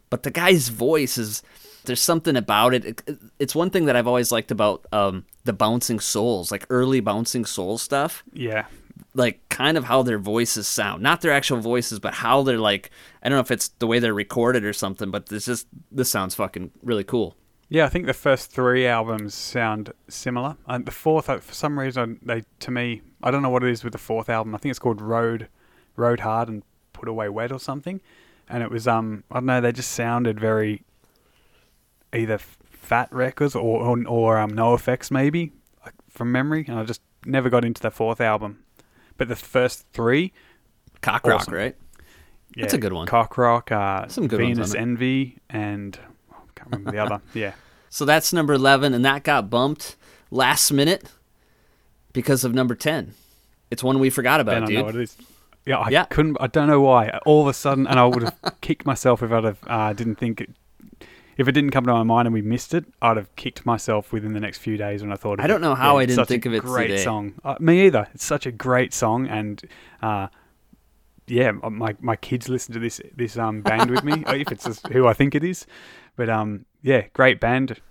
But the guy's voice is there's something about it. it it's one thing that I've always liked about um, the Bouncing Souls, like early Bouncing Soul stuff. Yeah, Like kind of how their voices sound, not their actual voices, but how they're like. I don't know if it's the way they're recorded or something, but this just this sounds fucking really cool. yeah. I think the first three albums sound similar, and the fourth, for some reason, they to me, I don't know what it is with the fourth album. I think it's called Road, Rode Hard and Put Away Wet or something. And it was um, I don't know, they just sounded very either Fat Records or or, or um, No Effects maybe from memory, and I just never got into the fourth album. But the first three, Cock rock, Awesome. right? yeah, That's a good one. Cock Rock, uh, Some good Venus on it. Envy, and oh, I can't remember the other. Yeah, So that's number 11, and that got bumped last minute because of number 10. It's one we forgot about, Ben, I dude. know what it is. Yeah, I Yeah. couldn't. I don't know why. All of a sudden, and I would have kicked myself if I'd have uh, didn't think it. If it didn't come to my mind and we missed it, I'd have kicked myself within the next few days when I thought. I don't it. know how I didn't think of it Great today. song. Uh, me either. It's such a great song, and uh, yeah, my my kids listen to this this um band with me if it's who I think it is. But um, yeah, great band.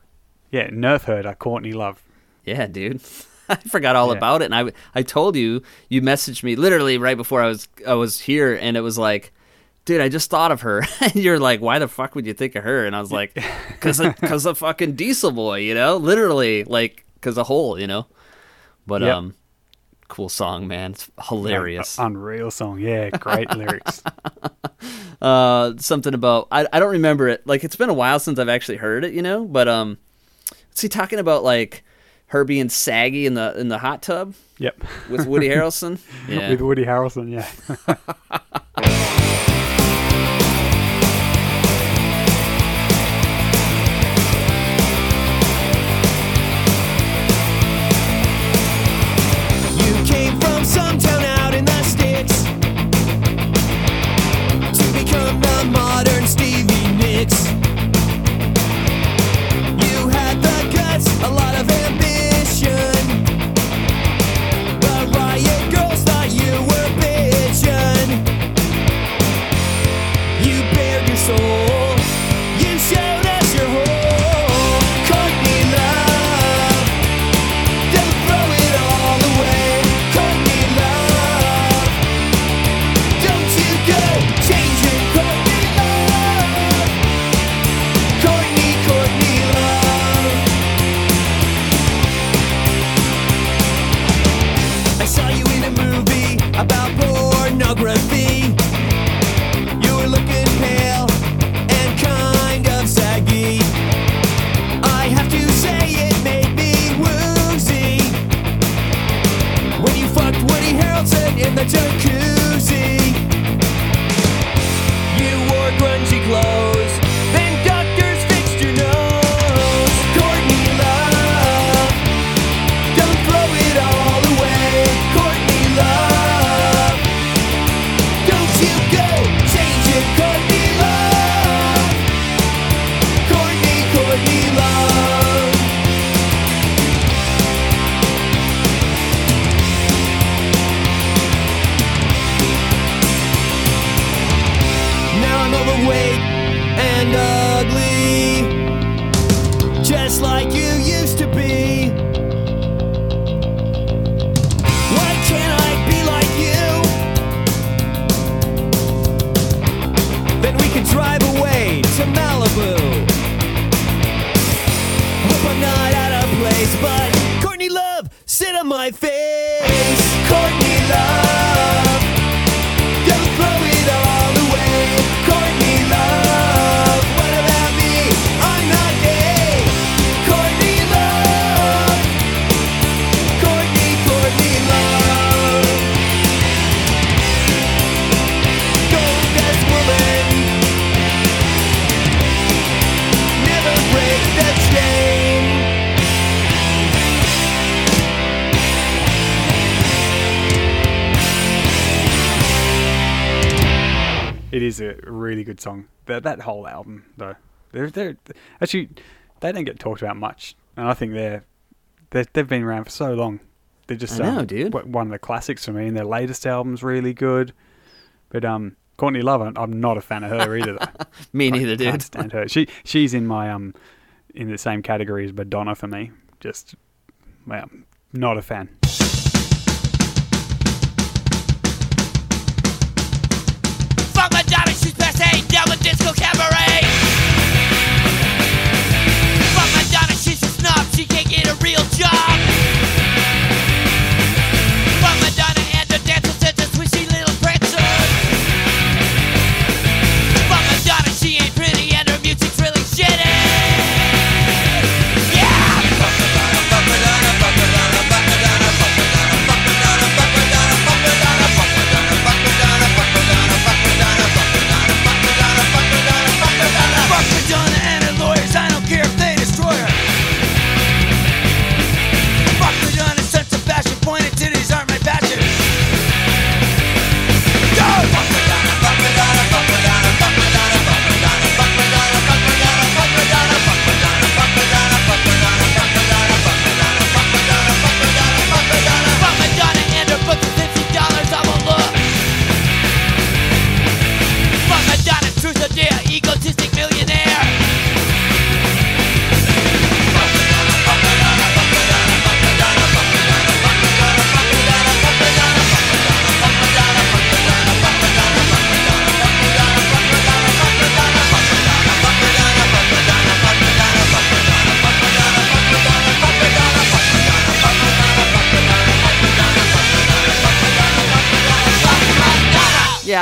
Yeah, Nerf Herder, Courtney Love. Yeah, dude. I forgot all Yeah. about it, and I I told you you messaged me literally right before I was I was here, and it was like, dude, I just thought of her, and you're like, why the fuck would you think of her? And I was like, because because of fucking Diesel Boy, you know, literally like because of Hole, you know. But Yep. um, cool song, man. It's hilarious. Un- unreal song. Yeah, great lyrics. uh something about I, I don't remember it like it's been a while since i've actually heard it you know but um is he talking about like her being saggy in the in the hot tub Yep. with woody harrelson yeah With Woody Harrelson, yeah. Harrelson in is a really good song. That that whole album though, they're they're actually they don't get talked about much, and I think they're, they have been around for so long. They're just I um, know, dude. one of the classics for me, and their latest album's really good. But um, Courtney Love, I'm not a fan of her either. me neither, I dude. Can't stand her. She she's in my um in the same category as Madonna for me. Just well, not a fan. disco cabaret. But Madonna, she's a snob. She can't get a real job.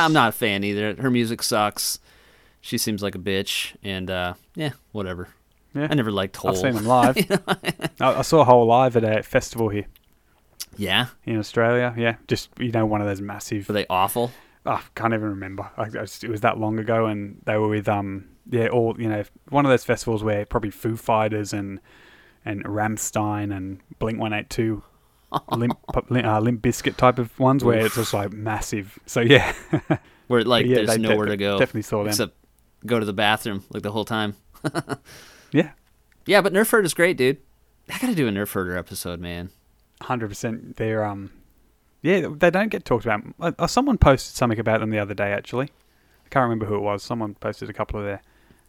Yeah, I'm not a fan either. Her music sucks. She seems like a bitch, and uh, yeah, whatever. Yeah. I never liked Hole. I've seen them live. I, I saw Hole live at a festival here Yeah, in Australia. Yeah, just you know one of those massive. were they awful? Oh, can't even remember. I, I just- it was that long ago, and they were with um yeah all you know one of those festivals where probably Foo Fighters and and Rammstein and Blink One Eight Two. Limp, uh, Limp Bizkit type of ones where it's just like massive. So yeah, Where like Yeah, there's nowhere to go. definitely saw them. Except go to the bathroom like the whole time. yeah, Yeah, but Nerf Herd is great, dude. I gotta do a Nerf Herder episode, man. hundred percent. They're um, yeah, they don't get talked about. Uh, uh, someone posted something about them the other day. Actually, I can't remember who it was. Someone posted a couple of their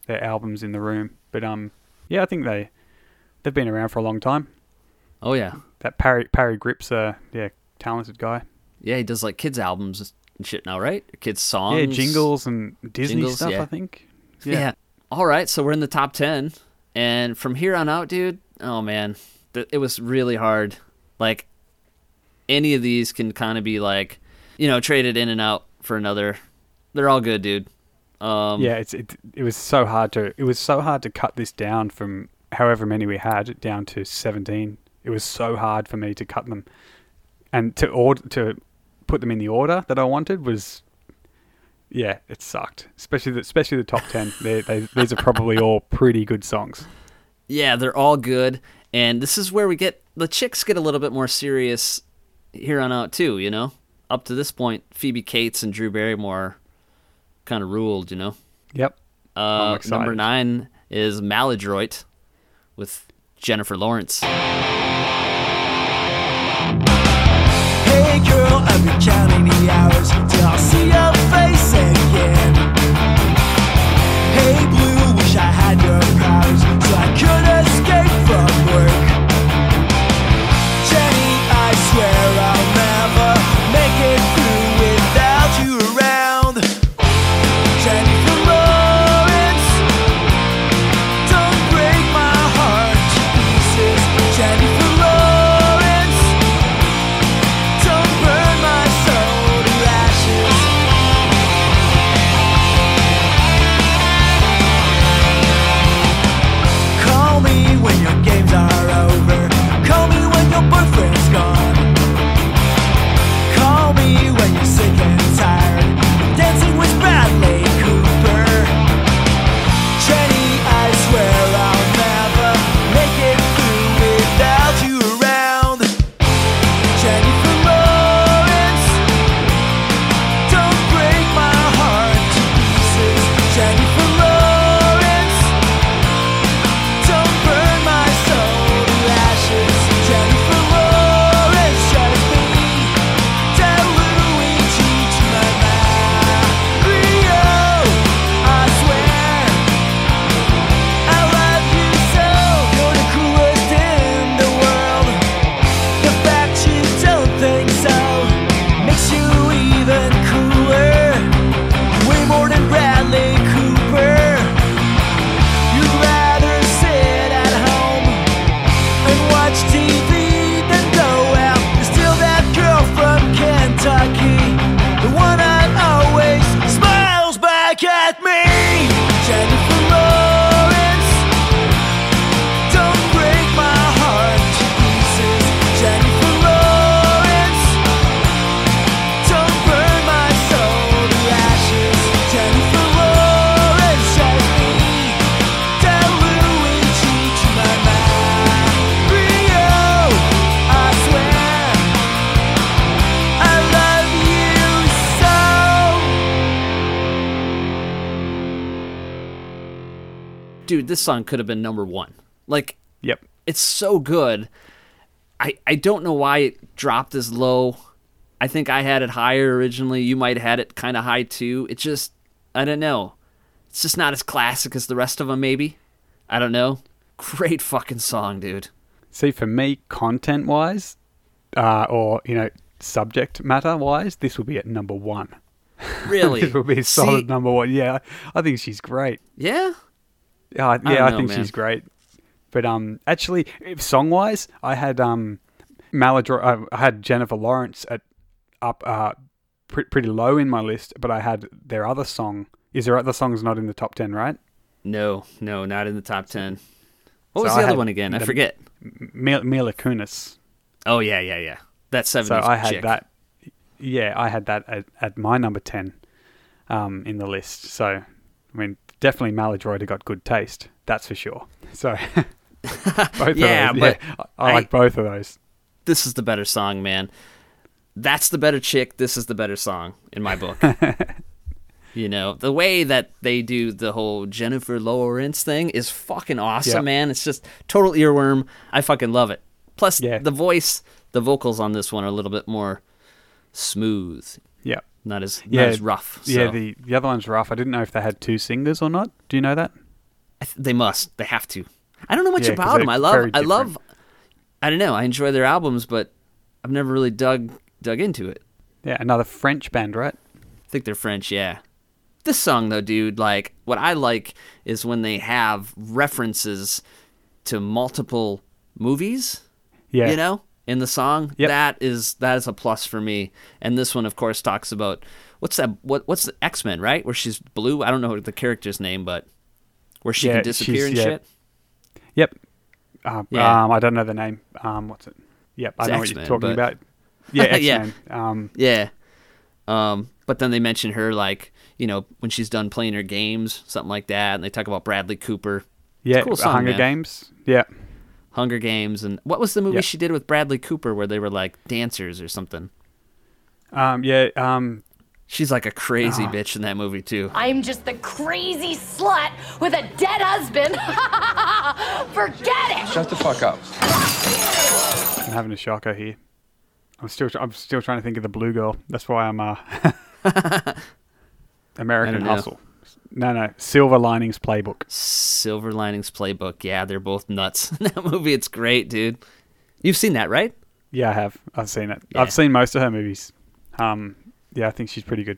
their albums in the room. But um, yeah, I think they they've been around for a long time. Oh yeah, That Parry Parry Gripp's, uh, yeah, talented guy. yeah. He does like kids albums and shit now, right? Kids songs. Yeah, jingles and Disney Jingles, stuff. yeah. I think. Yeah. All right, so we're in the top 10. And from here on out, dude, oh man, th- it was really hard. Like, any of these can kind of be like, you know, traded in and out for another. They're all good, dude. Um, yeah, it's it, it was so hard to it was so hard to cut this down from however many we had down to 17. It was so hard for me to cut them and to order to put them in the order that I wanted was yeah, it sucked. Especially the, especially the top 10. they, they, these are probably all pretty good songs. Yeah, they're all good. And this is where we get the chicks get a little bit more serious here on out, too, you know? Up to this point, Phoebe Cates and Drew Barrymore kind of ruled, you know? Yep. Uh, number nine is Maladroit with Jennifer Lawrence. Girl, I've been counting the hours till I see your dude, this song could have been number one. Like, Yep. it's so good. I I don't know why it dropped as low. I think I had it higher originally. You might have had it kind of high too. It just I don't know. It's just not as classic as the rest of them. Maybe I don't know. Great fucking song, dude. See, for me, content wise, uh, or you know, subject matter wise, this will be at number one. Really, this will be a solid See- number one. Yeah, I think she's great. Yeah, Yeah, I- yeah, I, know, think man. she's great. But um, actually, song wise, I had um, Maladro- uh, I had Jennifer Lawrence at up uh, pre- pretty low in my list, but I had their other song. Is their other song's not in the top ten, right? no, no, not in the top ten. What So was I the other one again? I forget. Mila, Mila Kunis. Oh yeah, yeah, yeah. That So seventies I had chick. that. Yeah, I had that at, at my number ten um, in the list. So, I mean, definitely Maladroit got good taste. That's for sure. So, both Yeah, of those, but yeah, I, I like both of those. This is the better song, man. That's the better chick. This is the better song in my book. you know, the way that they do the whole Jennifer Lawrence thing is fucking awesome, Yep. man. It's just total earworm. I fucking love it. Plus, Yeah. the voice, the vocals on this one are a little bit more smooth, Yeah. Not as not Yeah, as rough. Yeah, the the other one's rough. I didn't know if they had two singers or not. Do you know that? I th- they must. They have to. I don't know much Yeah, about them. I love. I love. I don't know. I enjoy their albums, but I've never really dug dug into it. Yeah, another French band, right? I think they're French, yeah. This song though, dude, like what I like is when they have references to multiple movies, Yeah. you know, in the song. Yep. That is that is a plus for me. And this one of course talks about what's that what what's the X-Men, right? Where she's blue. I don't know the character's name, but where she Yeah, can disappear and yeah. shit. Yep. Uh, Yeah. Um, I don't know the name. Um, what's it? Yep, I It's know what X-Men, you're talking but- about. Yeah, Yeah. X-Men. Um, Yeah. Um, but then they mention her like, you know, when she's done playing her games, something like that, and they talk about Bradley Cooper. yeah, cool song, Hunger man. Games. Yeah. Hunger Games, and what was the movie Yeah. she did with Bradley Cooper where they were like dancers or something? Um, yeah. Um, She's like a crazy bitch in that movie too. I'm just the crazy slut with a dead husband. Forget it. Shut the fuck up. I'm having a shocker here. I'm still I'm still trying to think of the blue girl. That's why I'm uh American know. Hustle. No, no, Silver Linings Playbook. Silver Linings Playbook. Yeah, they're both nuts that movie. It's great, dude. You've seen that, right? Yeah, I have. I've seen it. Yeah. I've seen most of her movies. Um, yeah, I think she's pretty good.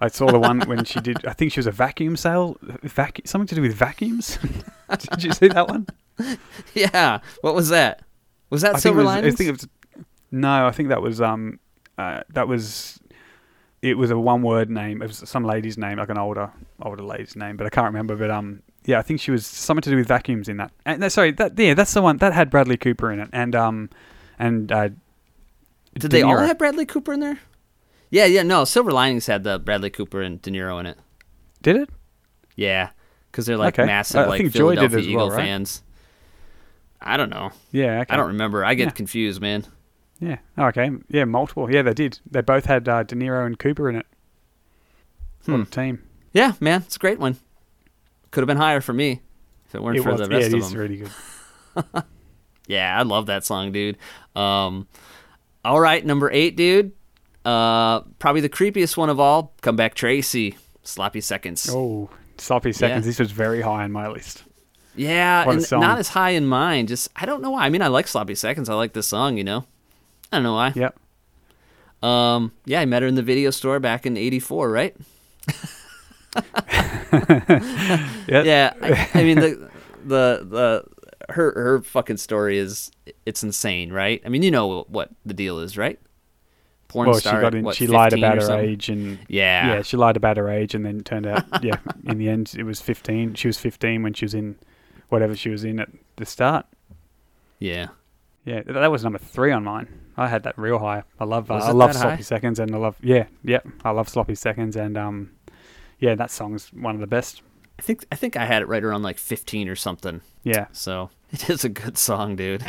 I saw the one when she did. I think she was a vacuum sale, vacuum something to do with vacuums. did you see that one? Yeah. What was that? Was that I Silver was, Linings? I think it was. No, I think that was um, uh, that was. It was a one-word name. It was some lady's name, like an older, older lady's name, but I can't remember. But um, yeah, I think she was something to do with vacuums in that. And sorry, that yeah, that's the one that had Bradley Cooper in it, and um, and uh, Did they all have Bradley Cooper in there? Yeah, yeah. No, Silver Linings had the Bradley Cooper and De Niro in it. Did it? Yeah, because they're like Okay. massive I- I like think Joy did Philadelphia well, Eagle right? fans. I don't know. Yeah. Okay. I don't remember. I get Yeah. confused, man. Yeah. Oh, okay. Yeah, multiple. Yeah, they did. They both had uh, De Niro and Cooper in it. What Hmm. a team. Yeah, man, it's a great one. Could have been higher for me if it weren't It for was. the rest it of them. really good. Yeah, I love that song, dude. Um, all right, number eight, dude. Uh, probably the creepiest one of all. Come back, Tracy. Sloppy seconds. Oh, sloppy seconds. Yeah. This was very high on my list. yeah, and not as high in mine. Just I don't know why. I mean, I like sloppy seconds. I like this song. You know, I don't know why. Yep. Um, yeah, I met her in the video store back in '84, right? Yep. Yeah, I, I mean the the the her her fucking story is it's insane, right? I mean, you know what the deal is, right? Porn Well, she star. got at, in. what, she lied about her age, and Yeah. yeah, she lied about her age, and then it turned out, yeah, in the end, it was fifteen. She was fifteen when she was in whatever she was in at the start. Yeah. Yeah, that was number three on mine. I had that real high. I love. Uh, I love sloppy high? seconds, and I love. Yeah, yeah, I love sloppy seconds, and um, yeah, that song's one of the best. I think I think I had it right around like 15 or something. Yeah, So it is a good song, dude.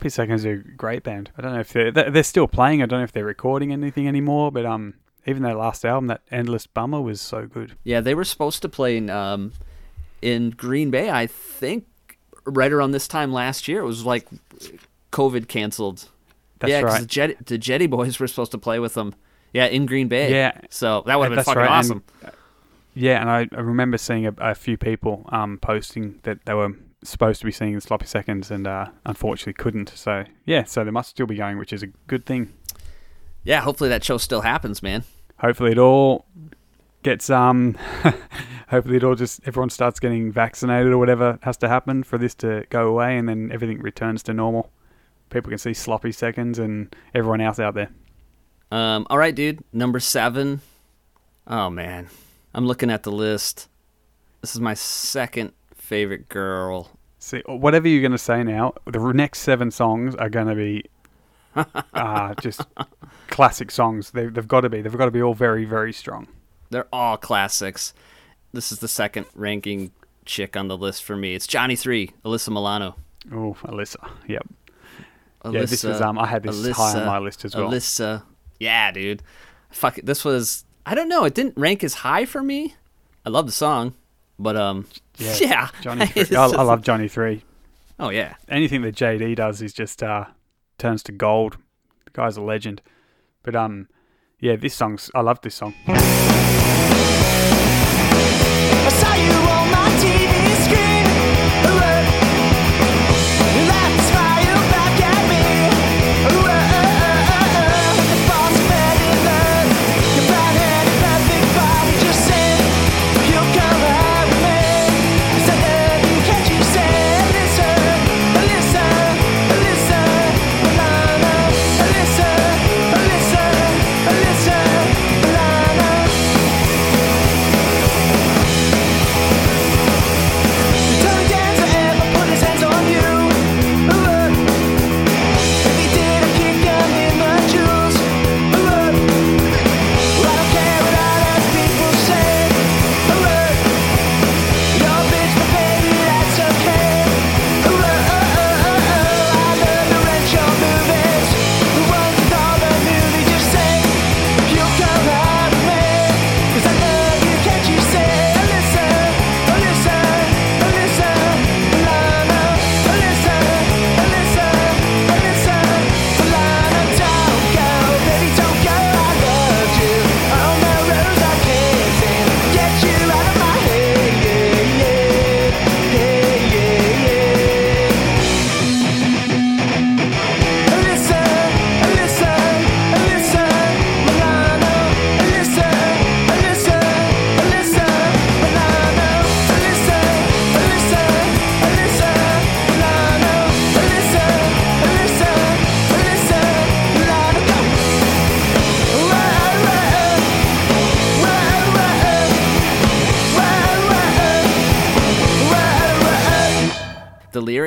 Sloppy Seconds are a great band. I don't know if they're they're still playing. I don't know if they're recording anything anymore. But um, even their last album, that Endless Bummer, was so good. Yeah, they were supposed to play in um, in Green Bay. I think right around this time last year. It was like COVID canceled. That's yeah, right. the, Jet, the Jetty Boys were supposed to play with them. Yeah, in Green Bay. Yeah. So that would have been fucking right, and- awesome. Yeah, and I, I remember seeing a, a few people um posting that they were supposed to be singing Sloppy Seconds and uh, unfortunately couldn't. So yeah, so they must still be going, which is a good thing. Yeah, hopefully that show still happens, man. Hopefully it all gets um. hopefully it all just everyone starts getting vaccinated or whatever has to happen for this to go away, and then everything returns to normal. People can see Sloppy Seconds and everyone else out there. Um, all right, dude. Number seven. Oh man, I'm looking at the list. This is my second favorite girl. See, whatever you're going to say now, the next seven songs are going to be uh, just classic songs. They, they've got to be. They've got to be all very, very strong. They're all classics. This is the second ranking chick on the list for me. It's Johnny Three, Alyssa Milano. Oh, Alyssa. Yep. Alyssa, Yeah, this was, um, I had this high on my list as well. Alyssa, yeah, dude. Fuck, it, this was. I don't know. It didn't rank as high for me. I love the song, but um, yeah, Yeah. Johnny. Three. I, I love Johnny Three. Oh yeah, Anything that JD does is just uh, turns to gold. The guy's a legend. But um, yeah, this song's. I love this song.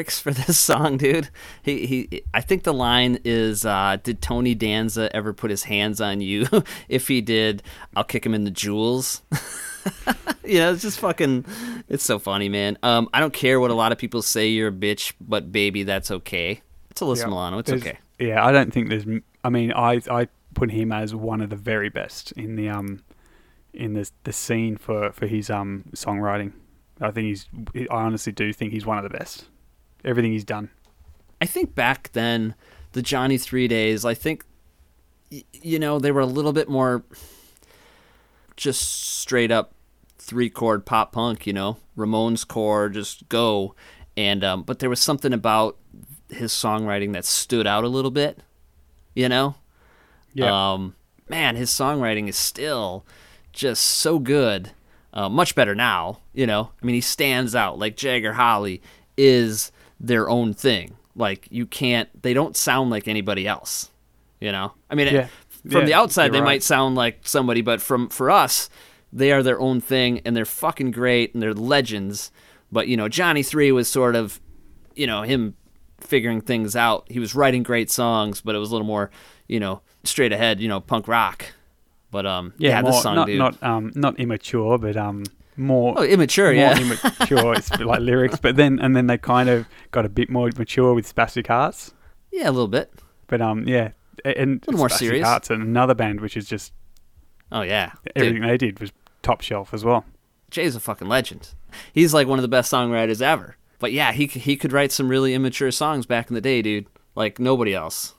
Lyrics for this song, dude. He he. I think the line is, uh, "Did Tony Danza ever put his hands on you? if he did, I'll kick him in the jewels." you know, it's just fucking. It's so funny, man. Um, I don't care what a lot of people say. You're a bitch, but baby, that's okay. It's Alyssa Yeah. Milano. It's okay. Yeah, I don't think there's. I mean, I I put him as one of the very best in the um in the the scene for for his um songwriting. I think he's. I honestly do think he's one of the best. Everything he's done. I think back then, the Johnny Three days, I think, you know, they were a little bit more just straight up three chord pop punk, you know, Ramones core, just go. And, um, but there was something about his songwriting that stood out a little bit, you know? Yeah. Um, man, his songwriting is still just so good. Uh, much better now, you know. I mean, he stands out. Like Jagger Holly is their own thing. Like you can't. They don't sound like anybody else. You know. I mean, Yeah. from Yeah, the outside, they right. might sound like somebody, but from for us, they are their own thing, and they're fucking great, and they're legends. But you know, Johnny Three was sort of, you know, him figuring things out. He was writing great songs, but it was a little more, you know, straight ahead, you know, punk rock. But um, Yeah, yeah, more, this song, not dude. not um not immature, but um more oh, immature, more yeah. immature. it's like lyrics, but then and then they kind of got a bit more mature with Spastic Hearts. yeah, a little bit. But um yeah, a- and little more Spastic serious. Hearts and another band which is just Oh yeah, everything Dude, they did was top shelf as well. Jay's a fucking legend. He's like one of the best songwriters ever. But yeah, he he could write some really immature songs back in the day, dude. Like nobody else.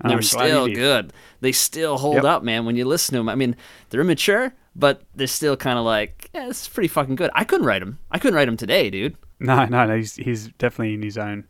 And they I'm were glad he still good. They still hold Yep. up, man. When you listen to them, I mean, they're immature, but they're still kind of like, yeah, it's pretty fucking good. I couldn't write him. I couldn't write him today, dude. No, no, no he's he's definitely in his own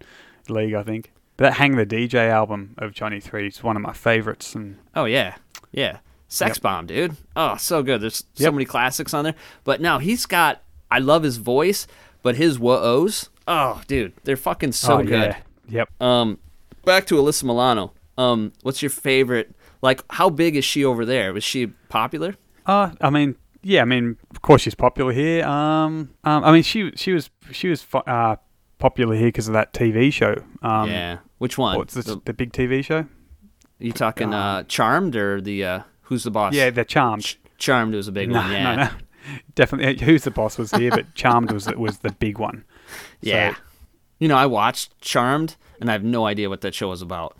league, I think. But that Hang the DJ album of Johnny Three is one of my favorites, and Oh yeah, yeah. Sex Yep. Bomb, dude. Oh, so good. There's so Yep. many classics on there. But now he's got. I love his voice, but his whoa-ohs. Oh, dude, they're fucking so oh, good. yeah. Yep. Um, back to Alyssa Milano. Um, what's your favorite? Like, how big is she over there? Was she popular? Uh, I mean, yeah, I mean, of course she's popular here. Um, um I mean, she she was she was uh popular here because of that TV show. Um, yeah. Which one? What's this, The- the big TV show? you talking uh, Charmed or the uh, Who's the Boss? Yeah, the Charmed. Charmed was a big No, one. Yeah. no, no. Definitely, Who's the Boss was here, but Charmed was was the big one. Yeah. So- you know, I watched Charmed, and I have no idea what that show was about.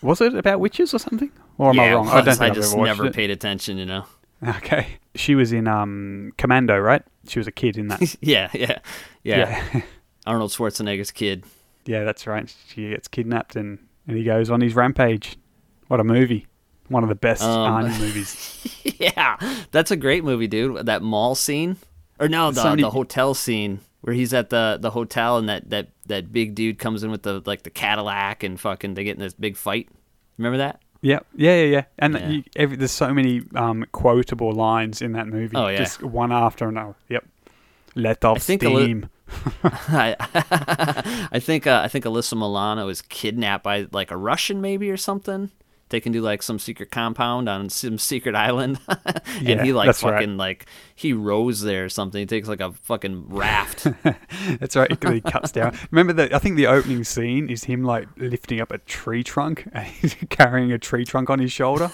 Was it about witches or something? Or am yeah, I wrong? I don't think I've just ever never it. paid attention. You know. Okay, she was in um Commando, right? She was a kid in that. yeah, yeah, yeah, yeah. Arnold Schwarzenegger's kid. Yeah, that's right. She gets kidnapped and, and he goes on his rampage. What a movie. One of the best Um, Arnie movies. yeah, that's a great movie, dude. That mall scene, or no, the So many- the hotel scene where he's at the the hotel and that that that big dude comes in with the like the Cadillac and fucking they get in this big fight. Remember that? Yeah, yeah, yeah, yeah. And Yeah. You, every, there's so many um, quotable lines in that movie. Oh, yeah. Just one after another. Yep. Let off think a li- steam. I, I think uh, I think Alyssa Milano is kidnapped by like a Russian maybe or something. They can do like some secret compound on some secret island, and Yeah, he like that's right. fucking like he rows there or something. He takes like a fucking raft. That's right. He cuts down. Remember that? I think the opening scene is him like lifting up a tree trunk and he's carrying a tree trunk on his shoulder.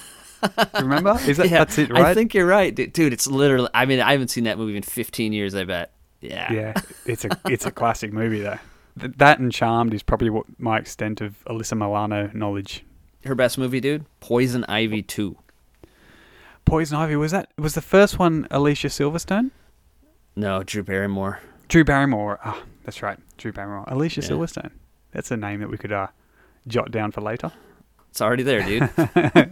Remember? Is that yeah, that's it, right? I think you're right, dude. dude. It's literally. I mean, I haven't seen that movie in 15 years. I bet. Yeah. Yeah, it's a it's a classic movie though. That and Charmed is probably what my extent of Alyssa Milano knowledge. Her best movie, dude. Poison Ivy 2. Poison Ivy was that was the first one Alicia Silverstone? No, Drew Barrymore. Drew Barrymore. Ah, that's right, Drew Barrymore. Alicia Yeah. Silverstone. That's a name that we could uh, jot down for later. It's already there, dude.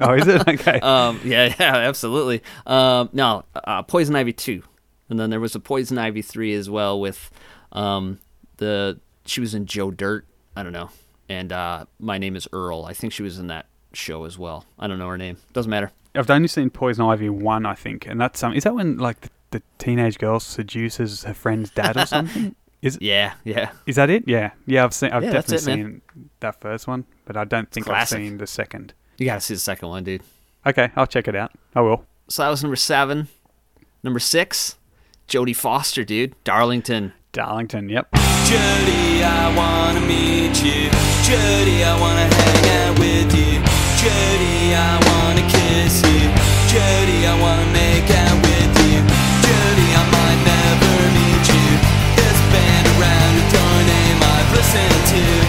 oh, is it? Okay. um, yeah, yeah, absolutely. Um, no, uh, Poison Ivy two, and then there was a Poison Ivy three as well with um, the she was in Joe Dirt. I don't know, and uh, my name is Earl. I think she was in that show as well. I don't know her name. Doesn't matter. I've only seen Poison Ivy one, I think, and that's um. Is that when like the, the teenage girl seduces her friend's dad or something? Is Yeah, yeah. is that it? Yeah, yeah. I've seen. I've Yeah, definitely it, seen that first one, but I don't think I've seen the second. You gotta see the second one, dude. Okay, I'll check it out. I will. So that was number seven. Number six, Jodie Foster, dude. Darlington. Darlington. Yep. I wanna meet you. I wanna hang out with you. I wanna kiss you. I wanna make out with you. I might never meet you. Band around name I've listened to.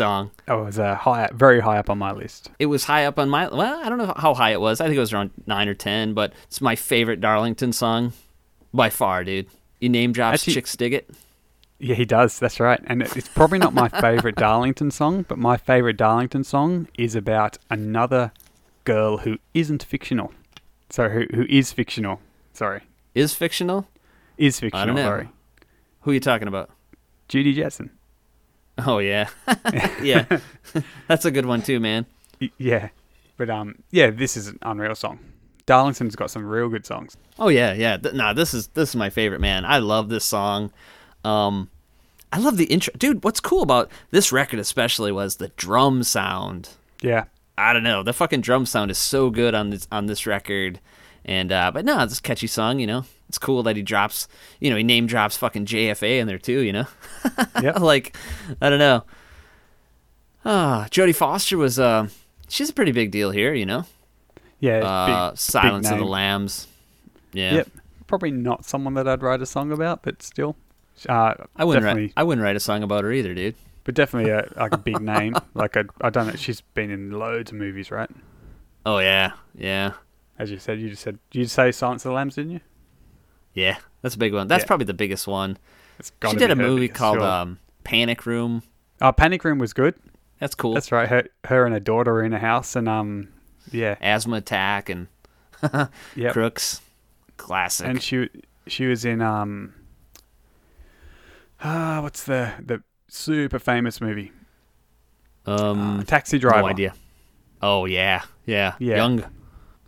What a great song. That was uh, high, very high up on my list. It was high up on my. Well, I don't know how high it was. I think it was around nine or ten, but it's my favorite Darlington song by far, dude. You name drops Actually- Chicks Dig It. Yeah, he does. That's right. And it's probably not my favorite Darlington song, but my favorite Darlington song is about another girl who isn't fictional. So who who is fictional? Sorry, Is fictional? is fictional. know. Sorry, Who are you talking about? Judy Jetson. Oh yeah, yeah. That's a good one too, man. Yeah, but um, yeah, this is an unreal song. Darlington's got some real good songs. Oh yeah, yeah. Th- nah, this is this is my favorite, man. I love this song. Um, I love the intro, dude. What's cool about this record, especially, was the drum sound. Yeah, I don't know. The fucking drum sound is so good on this on this record. And uh but no, it's a catchy song, you know. It's cool that he drops you know, he name drops fucking JFA in there too, you know? Yep. like I don't know. Ah, Jodie Foster was uh she's a pretty big deal here, you know. yeah. Uh big, Silence big of the. Lambs. Yeah. Yep. Probably not someone that I'd write a song about, but still, uh, I wouldn't definitely, write I wouldn't write a song about her either, dude. but definitely a like a big name. Like I, I don't know. She's been in loads of movies, right? Oh yeah. Yeah. As you said, you just said you say Silence of the Lambs, didn't you? Yeah. That's a big one. That's Yeah. probably the biggest one. It's She did a movie biggest, called sure. um Panic Room. Oh, Panic Room was good. That's cool. That's right. Her, her and her daughter were in a house, and um, yeah, Asthma Attack and yeah. Crooks. Classic. And she she was in um, ah, what's the the super famous movie? um Uh, Taxi Driver. No idea. Oh yeah, yeah, Yeah. Young.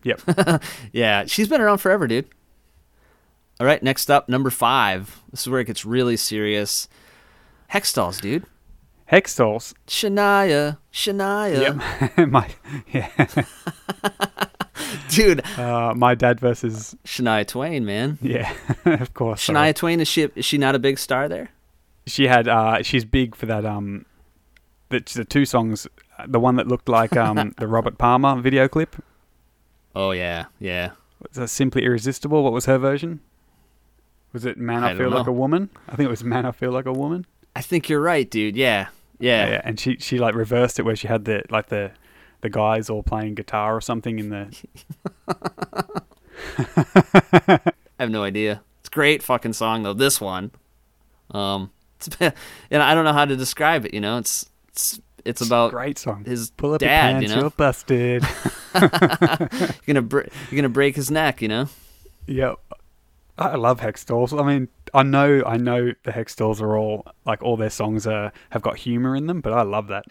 Yep. Yeah, she's been around forever, dude. All right, next up, number five. This is where it gets really serious. Hextalls, dude. Hextalls. Shania, Shania, Yep. my yeah. dude. Uh, my dad versus Shania Twain, man. yeah. of course. sorry. Shania Twain is she? Is she not a big star there? She had uh, she's big for that um, the, the two songs. The one that looked like um the Robert Palmer video clip. Oh yeah, yeah. Was that Simply Irresistible? What was her version? Was it Man I, I Feel Like a Woman? I think it was Man I Feel Like a Woman. I think you're right, dude. Yeah, yeah. yeah. And she she like reversed it where she had the like the the guys all playing guitar or something in the I have no idea. It's a great fucking song though. This one, um, it's and I don't know how to describe it. You know, it's it's it's about great song. his Pull up dad. your You pants, know, you're busted. you're gonna br- you're gonna break his neck. You know. yeah. I love Hextalls. I mean, I know, I know the Hextalls are all like all their songs are have got humor in them, but I love that.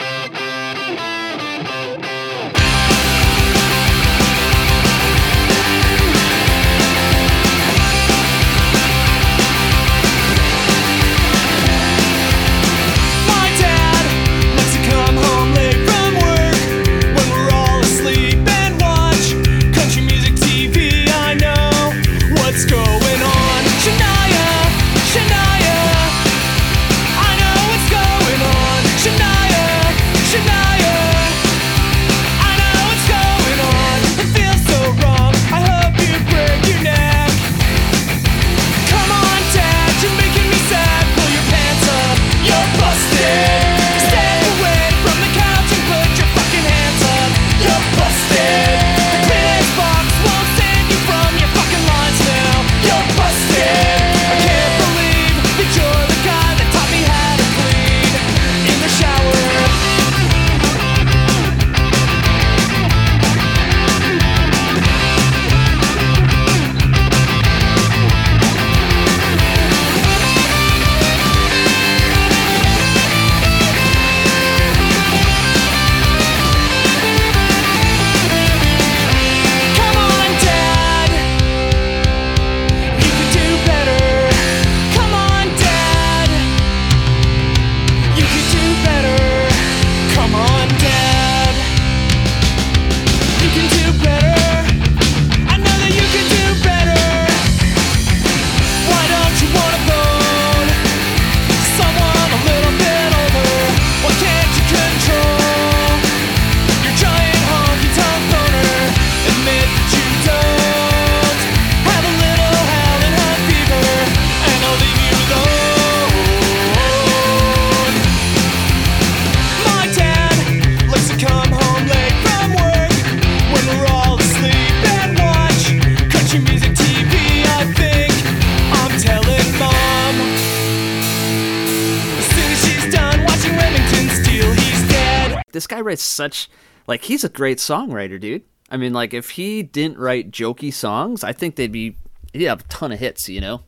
Such like he's a great songwriter, dude. I mean, like if he didn't write jokey songs, I think they'd be he'd have a ton of hits, you know.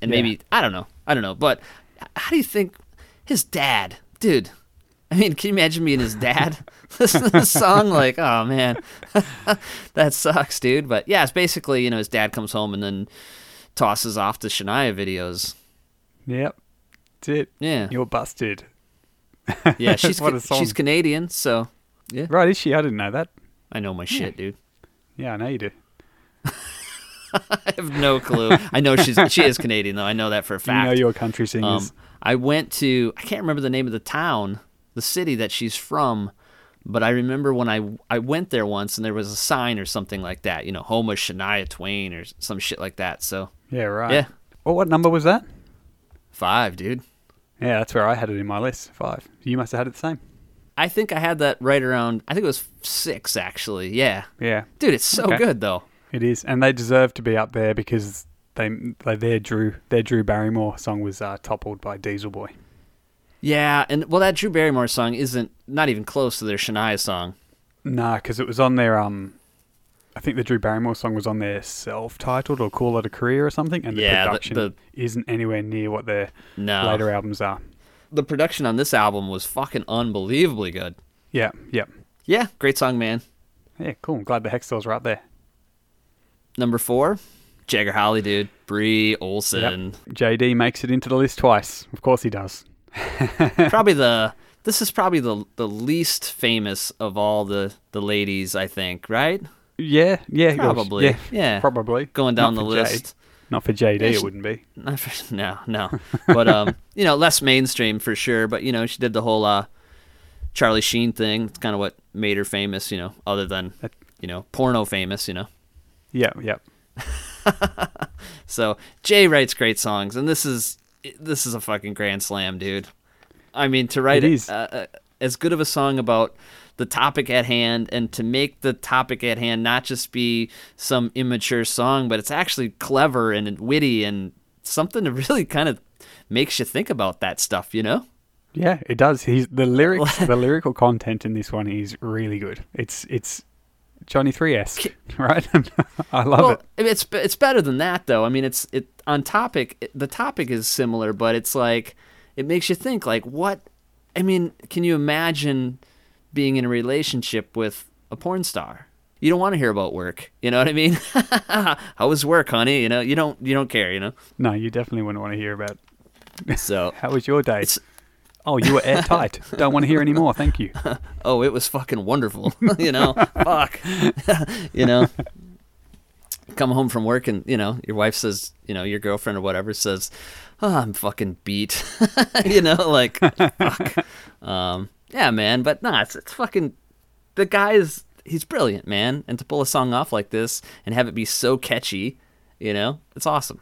And Yeah. maybe I don't know, I don't know, but how do you think his dad, dude? I mean, can you imagine being his dad? Listen to this song, like, oh man, that sucks, dude. But yeah, it's basically you know his dad comes home and then tosses off the Shania videos. Yep. That's it. Yeah. You're busted. Yeah, she's What ca- a song. she's Canadian, so yeah, Right, is she? I didn't know that. I know my shit, dude. Yeah, I know you do. I have no clue. I know she's she is Canadian though. I know that for a You fact. know your country singers. Um, I went to I can't remember the name of the town, the city that she's from, but I remember when I I went there once and there was a sign or something like that, you know, home of Shania Twain or some shit like that. So yeah, right. yeah, Well, what number was that? five, dude. Yeah, that's where I had it in my list. Five. You must have had it the same. I think I had that right around. I think it was six actually. Yeah, Yeah, dude, it's so Okay. good though. it is, and they deserve to be up there because they, they their Drew their Drew Barrymore song was uh, toppled by Dieselboy. Yeah, and well, that Drew Barrymore song isn't not even close to their Shania song. Nah, because it was on their um, I think the Drew Barrymore song was on their self-titled or Call It a Career or something, and the Yeah, the- production the- isn't anywhere near what their No, later albums are. The production on this album was fucking unbelievably good. Yeah, yeah, Yeah, great song, man. yeah. Cool. I'm glad the Hextalls are up there. Number four, Jagger Holly, dude. Bree Olson. Yep. JD makes it into the list twice. Of course he does. probably the this is probably the the least famous of all the the ladies, I think, right? Yeah, yeah. Probably. Yeah, Yeah. probably. Going down Not the list. Not for JD, Yeah, it wouldn't be. Not for- no, no. But um, you know, less mainstream for sure, but you know, she did the whole uh Charlie Sheen thing. It's kind of what made her famous, you know, other than you know, porno famous, you know. Yeah, yeah. So Jay writes great songs, and this is this is a fucking grand slam, dude. I mean, to write. Uh, uh, as good of a song about the topic at hand, and to make the topic at hand not just be some immature song, but it's actually clever and witty and something that really kind of makes you think about that stuff, you know? Yeah, it does. He's the lyrics, the lyrical content in this one is really good. It's it's Johnny Three esque, right? I love well, it. it's it's better than that though. I mean, it's it on topic. it- The topic is similar, but it's like it makes you think. Like, what? I mean, can you imagine being in a relationship with a porn star? You don't want to hear about work. You know what I mean? How was work, honey? You know, you don't you don't care. You know. No, you definitely wouldn't want to hear about. So, How was your day? Oh, you were airtight. Don't want to hear any more. Thank you. oh, it was fucking wonderful. you know, fuck. you know, come home from work and you know your wife says, you know, your girlfriend or whatever says, oh, I'm fucking beat. you know, like fuck. Um, yeah, man. But nah, it's, it's fucking. The guy is he's brilliant, man. And to pull a song off like this and have it be so catchy, you know, it's awesome.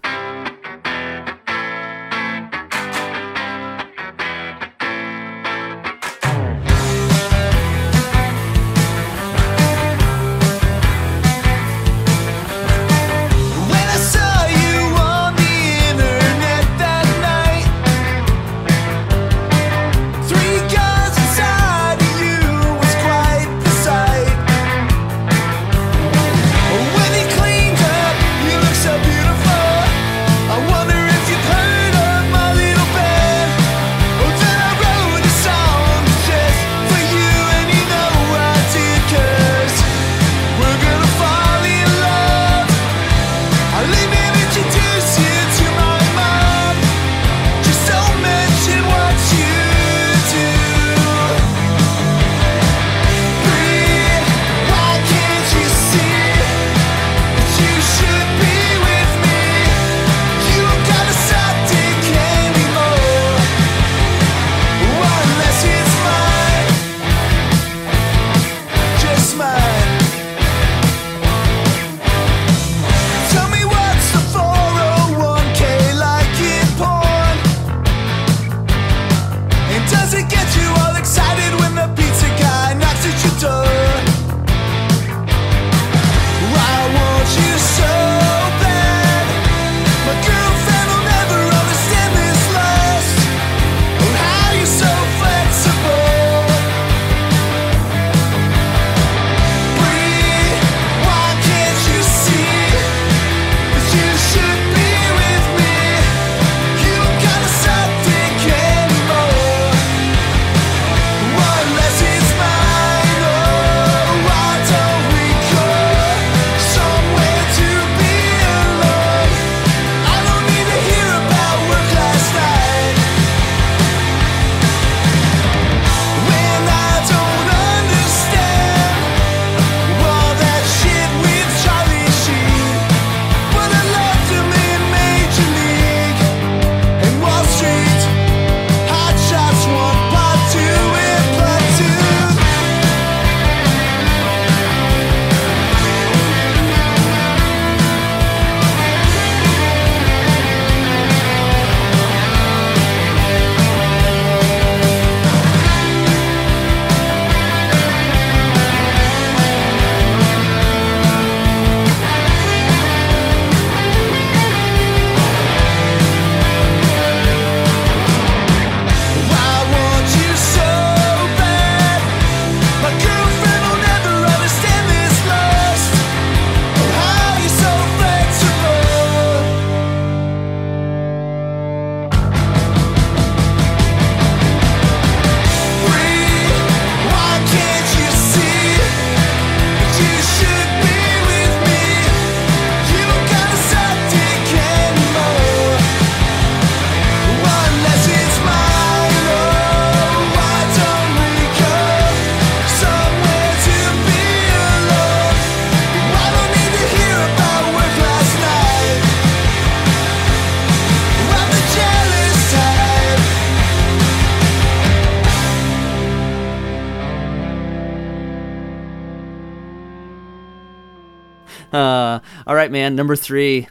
Number three.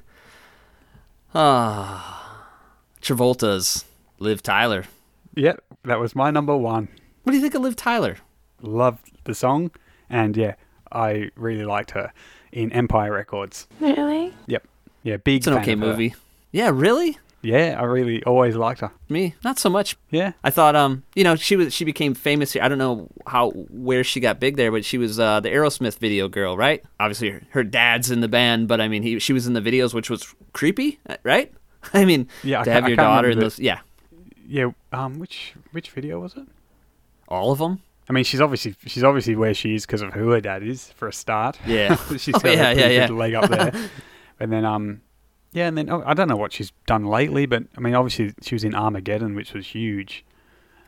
Ah, Travolta's Liv Tyler. Yep, that was my number one. What do you think of Liv Tyler? Loved the song, and yeah, I really liked her in Empire Records. Really? Yep. Yeah, big. It's an fan okay of her. movie. Yeah, really? Yeah, I really always liked her. Me, not so much. Yeah. I thought, um, you know, she was she became famous here. I don't know how where she got big there, but she was uh, the Aerosmith video girl, right? Obviously, her, her dad's in the band, but I mean, he she was in the videos, which was creepy, uh, right? I mean, Yeah, to ca- have your daughter in those, yeah, Yeah. Um. Which which video was it? all of them. I mean, she's obviously she's obviously where she is because of who her dad is for a start. Yeah. she's Oh, got yeah, a yeah, yeah. leg up there. and then um, yeah, and then oh, I don't know what she's done lately, but I mean, obviously she was in Armageddon, which was huge.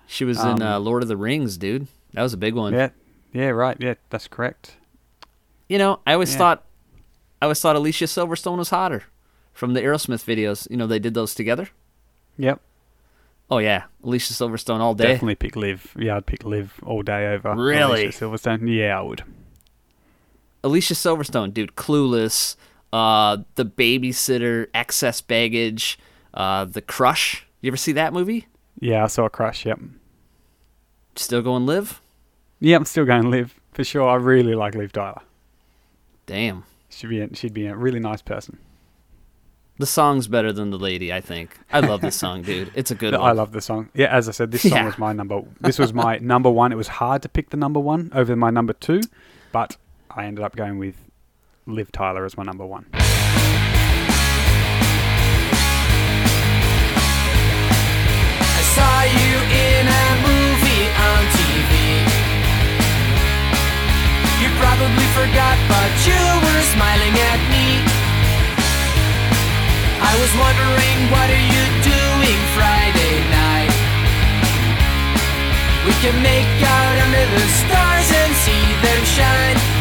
She was in Um, uh, Lord of the Rings, dude. That was a big one. Yeah. Yeah. Right. Yeah. That's correct. You know, I always Yeah. thought, I always thought Alicia Silverstone was hotter from the Aerosmith videos. You know, they did those together. Yep. Oh yeah, Alicia Silverstone all day. Definitely pick Liv. Yeah, I'd pick Liv all day over Really? Alicia Silverstone. Yeah, I would. Alicia Silverstone, dude, Clueless, uh, The Babysitter, Excess Baggage, uh, The Crush. You ever see that movie? Yeah, I saw a crush. Yep. Still going live? Yeah, I'm still going live for sure. I really like Liv Tyler. Damn. She'd be a, she'd be a really nice person. The song's better than the lady, I think. I love this song, dude. It's a good one. I love the song. Yeah, as I said, this song Yeah. was my number. This was my number one. It was hard to pick the number one over my number two, but I ended up going with Liv Tyler as my number one. I saw you in a movie on TV. You probably forgot, but you were smiling at me. I was wondering, what are you doing Friday night? We can make out under the stars and see them shine.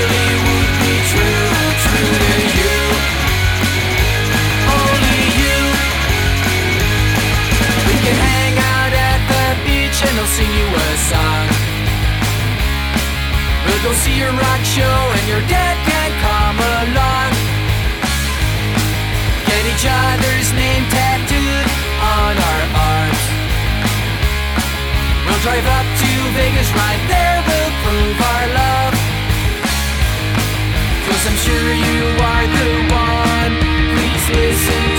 sing you a song. We'll go see your rock show and your dad can come along. Get each other's name tattooed on our arms. We'll drive up to Vegas right there, we'll prove our love. Cause I'm sure you are the one. Please listen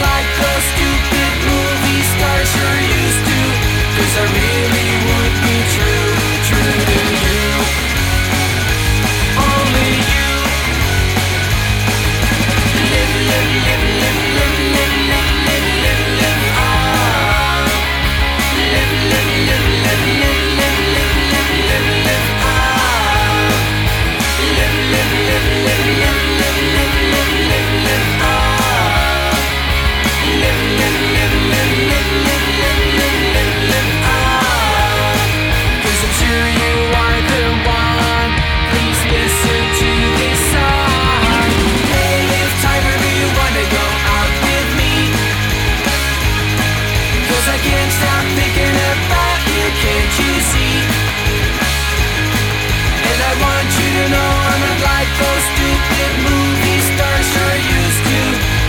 like those stupid movie stars you're used to. Cause I really want you to know I'm not like those stupid movie stars you're used to.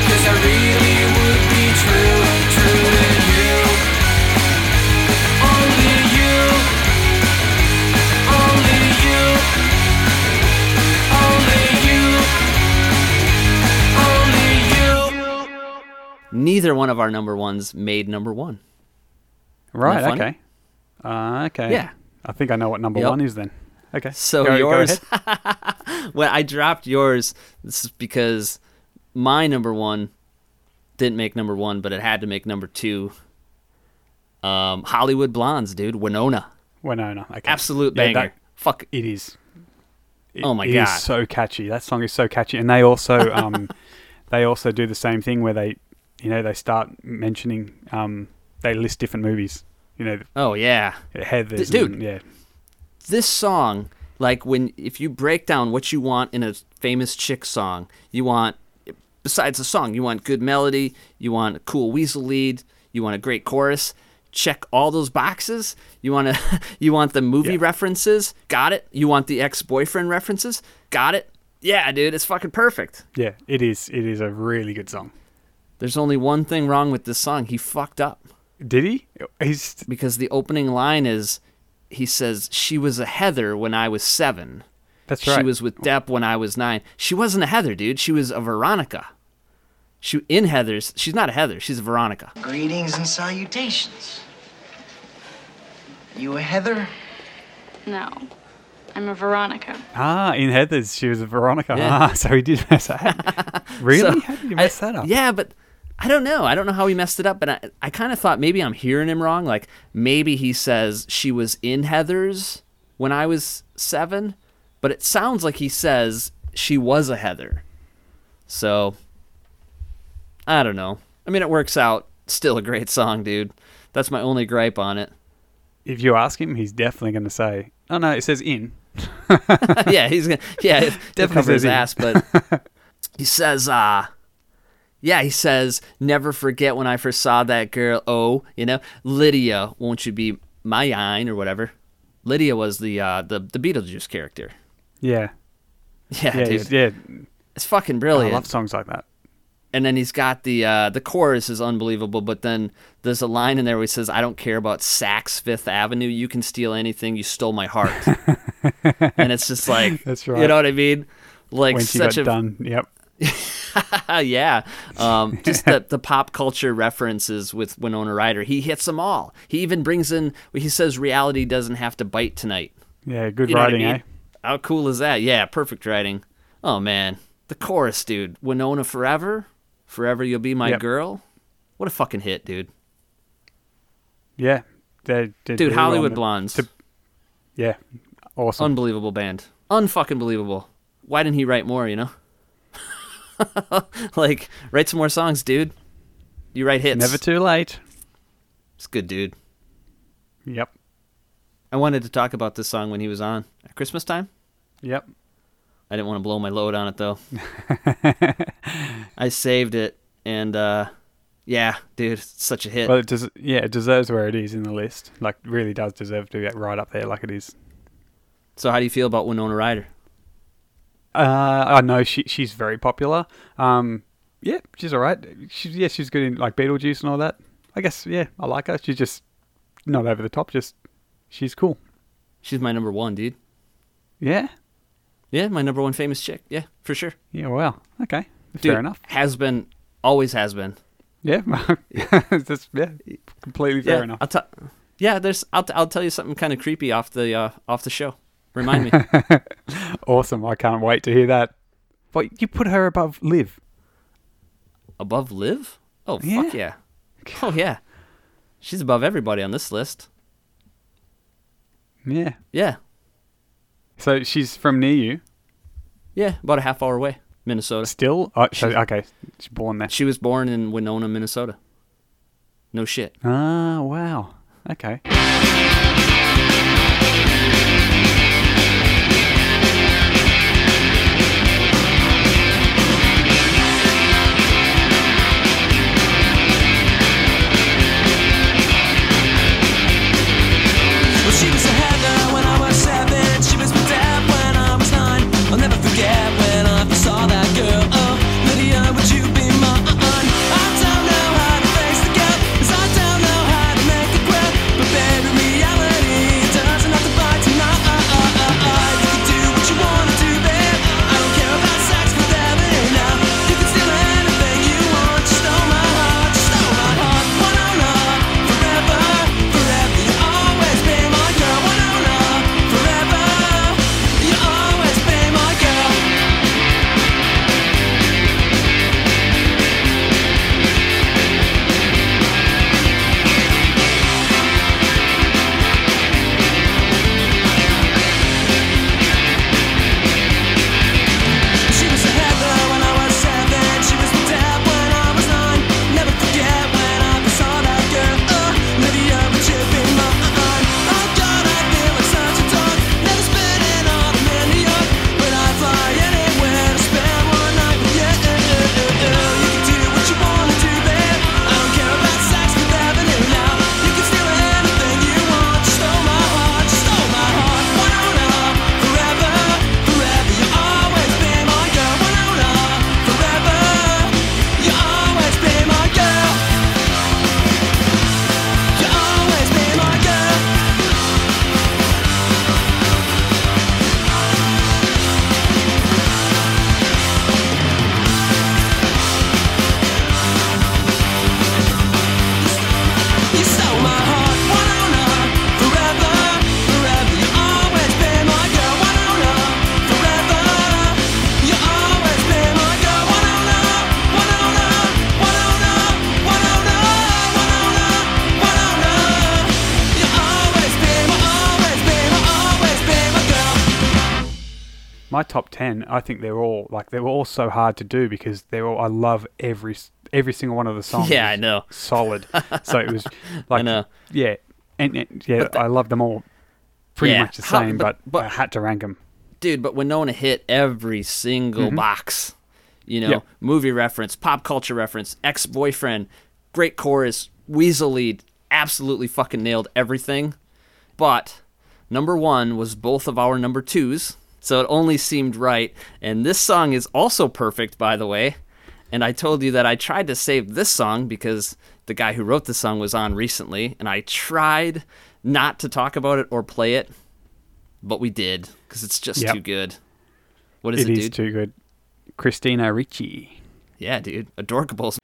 'Cause I really would be true, true to you. Only you. Only you. Only you. Only you. Neither one of our number ones made number one. Right. Okay. Uh, okay. Yeah. I think I know what number Yep. one is then. Okay. So Go- go yours, ahead. when I dropped yours, this is because my number one didn't make number one, but it had to make number two. Um, Hollywood Blondes, dude. Winona. Winona. Okay. Absolute Yeah, banger. that- Fuck. It is. It- Oh my it God. It is so catchy. That song is so catchy, and they also um, they also do the same thing where they, you know, they start mentioning um, they list different movies. You know, Oh yeah. Heather's. dude. and- yeah, this song, like when if you break down what you want in a famous chick song, you want besides the song, you want good melody, you want a cool weasel lead, you want a great chorus. Check all those boxes. You want to you want the movie Yeah. references? Got it. You want the ex-boyfriend references? Got it. Yeah, dude, it's fucking perfect. yeah. It is. It is a really good song. There's only one thing wrong with this song. He fucked up. Did he? He's because the opening line is he says she was a heather when i was seven that's right. she was with depp when i was nine she wasn't a heather dude she was a veronica she in heather's she's not a heather she's a veronica Greetings and salutations. You a Heather? No, I'm a Veronica. ah in Heather's. She was a Veronica. Yeah. Ah, so he did mess that. Up. Really? So, How did you I- mess that up? yeah but i don't know i don't know how he messed it up but i, I kind of thought maybe i'm hearing him wrong like maybe he says she was in heather's when i was seven but it sounds like he says she was a heather so I don't know. I mean, it works out. Still a great song, dude. That's my only gripe on it. If you ask him, he's definitely going to say, "Oh no, it says in." yeah, he's gonna. Yeah, Definitely cover his in. ass, but he says, uh yeah, he says, never forget when I first saw that girl. Oh, you know, Lydia, won't you be my ine or whatever? Lydia was the uh the the Beetlejuice character. Yeah. Yeah, Yeah. dude, yeah. it's fucking I brilliant. love songs like that. and then he's got the uh, the chorus is unbelievable. But then there's a line in there where he says, "I don't care about Saks Fifth Avenue. You can steal anything. You stole my heart." and it's just like, That's You know what I mean? Like When she such got a done. Yep. yeah. Um, just the the pop culture references with Winona Ryder. He hits them all. He even brings in. He says, "Reality doesn't have to bite tonight." Yeah. Good You know what I writing, mean? eh? How cool is that? Yeah, perfect writing. Oh man, the chorus, dude. Winona forever, forever you'll be my Yep. girl. What a fucking hit, dude. Yeah. They did Dude, Hollywood. Blondes, to- Yeah. Awesome. unbelievable band, unfucking believable. Why didn't he write more? You know, like write some more songs, dude. You write hits. Never too late. It's good, dude. Yep. I wanted to talk about this song when he was on at Christmas time. Yep. I didn't want to blow my load on it though. I saved it, and uh, yeah, dude, it's such a hit. Well, it does. Yeah, it deserves where it is in the list. Like, really does deserve to get right up there, like it is. so, how do you feel about Winona Ryder? Uh, I know she she's very popular. Um, yeah, she's all right. She's yeah, she's good in like Beetlejuice and all that. I guess yeah, I like her. She's just not over the top. Just she's cool. She's my number one, dude. Yeah. Yeah, my number one famous chick. Yeah, for sure. Yeah. Well. Okay. Dude, Fair enough. Has been, always has been. Yeah. That's yeah. Completely fair yeah, enough. I'll tell. Yeah, there's. I'll, t- I'll tell you something kind of creepy off the uh, off the show. Remind me. Awesome. I can't wait to hear that. But you put her above Liv. above Liv? Oh fuck yeah! Oh yeah, she's above everybody on this list. Yeah. Yeah, So she's from near you yeah, about a half hour away, Minnesota. still. Oh, so, okay. She's born there. She was born in Winona, Minnesota. No shit. Ah, wow. Okay. 10 i think they're all like they were all so hard to do because they're all i love every every single one of the songs yeah i know solid so it was like I know. yeah and, and yeah the, i love them all pretty yeah, much the same but, but, but, i had to rank them dude but winona hit every single mm-hmm. box you know yep. movie reference pop culture reference ex-boyfriend great chorus weasel lead absolutely fucking nailed everything but number one was both of our number twos so it only seemed right. And this song is also perfect, by the way. And I told you that I tried to save this song because the guy who wrote the song was on recently, and I tried not to talk about it or play it, but we did because it's just Yep. too good. What is It it, is dude? too good. Christina Ricci. Yeah, dude. Adorkables.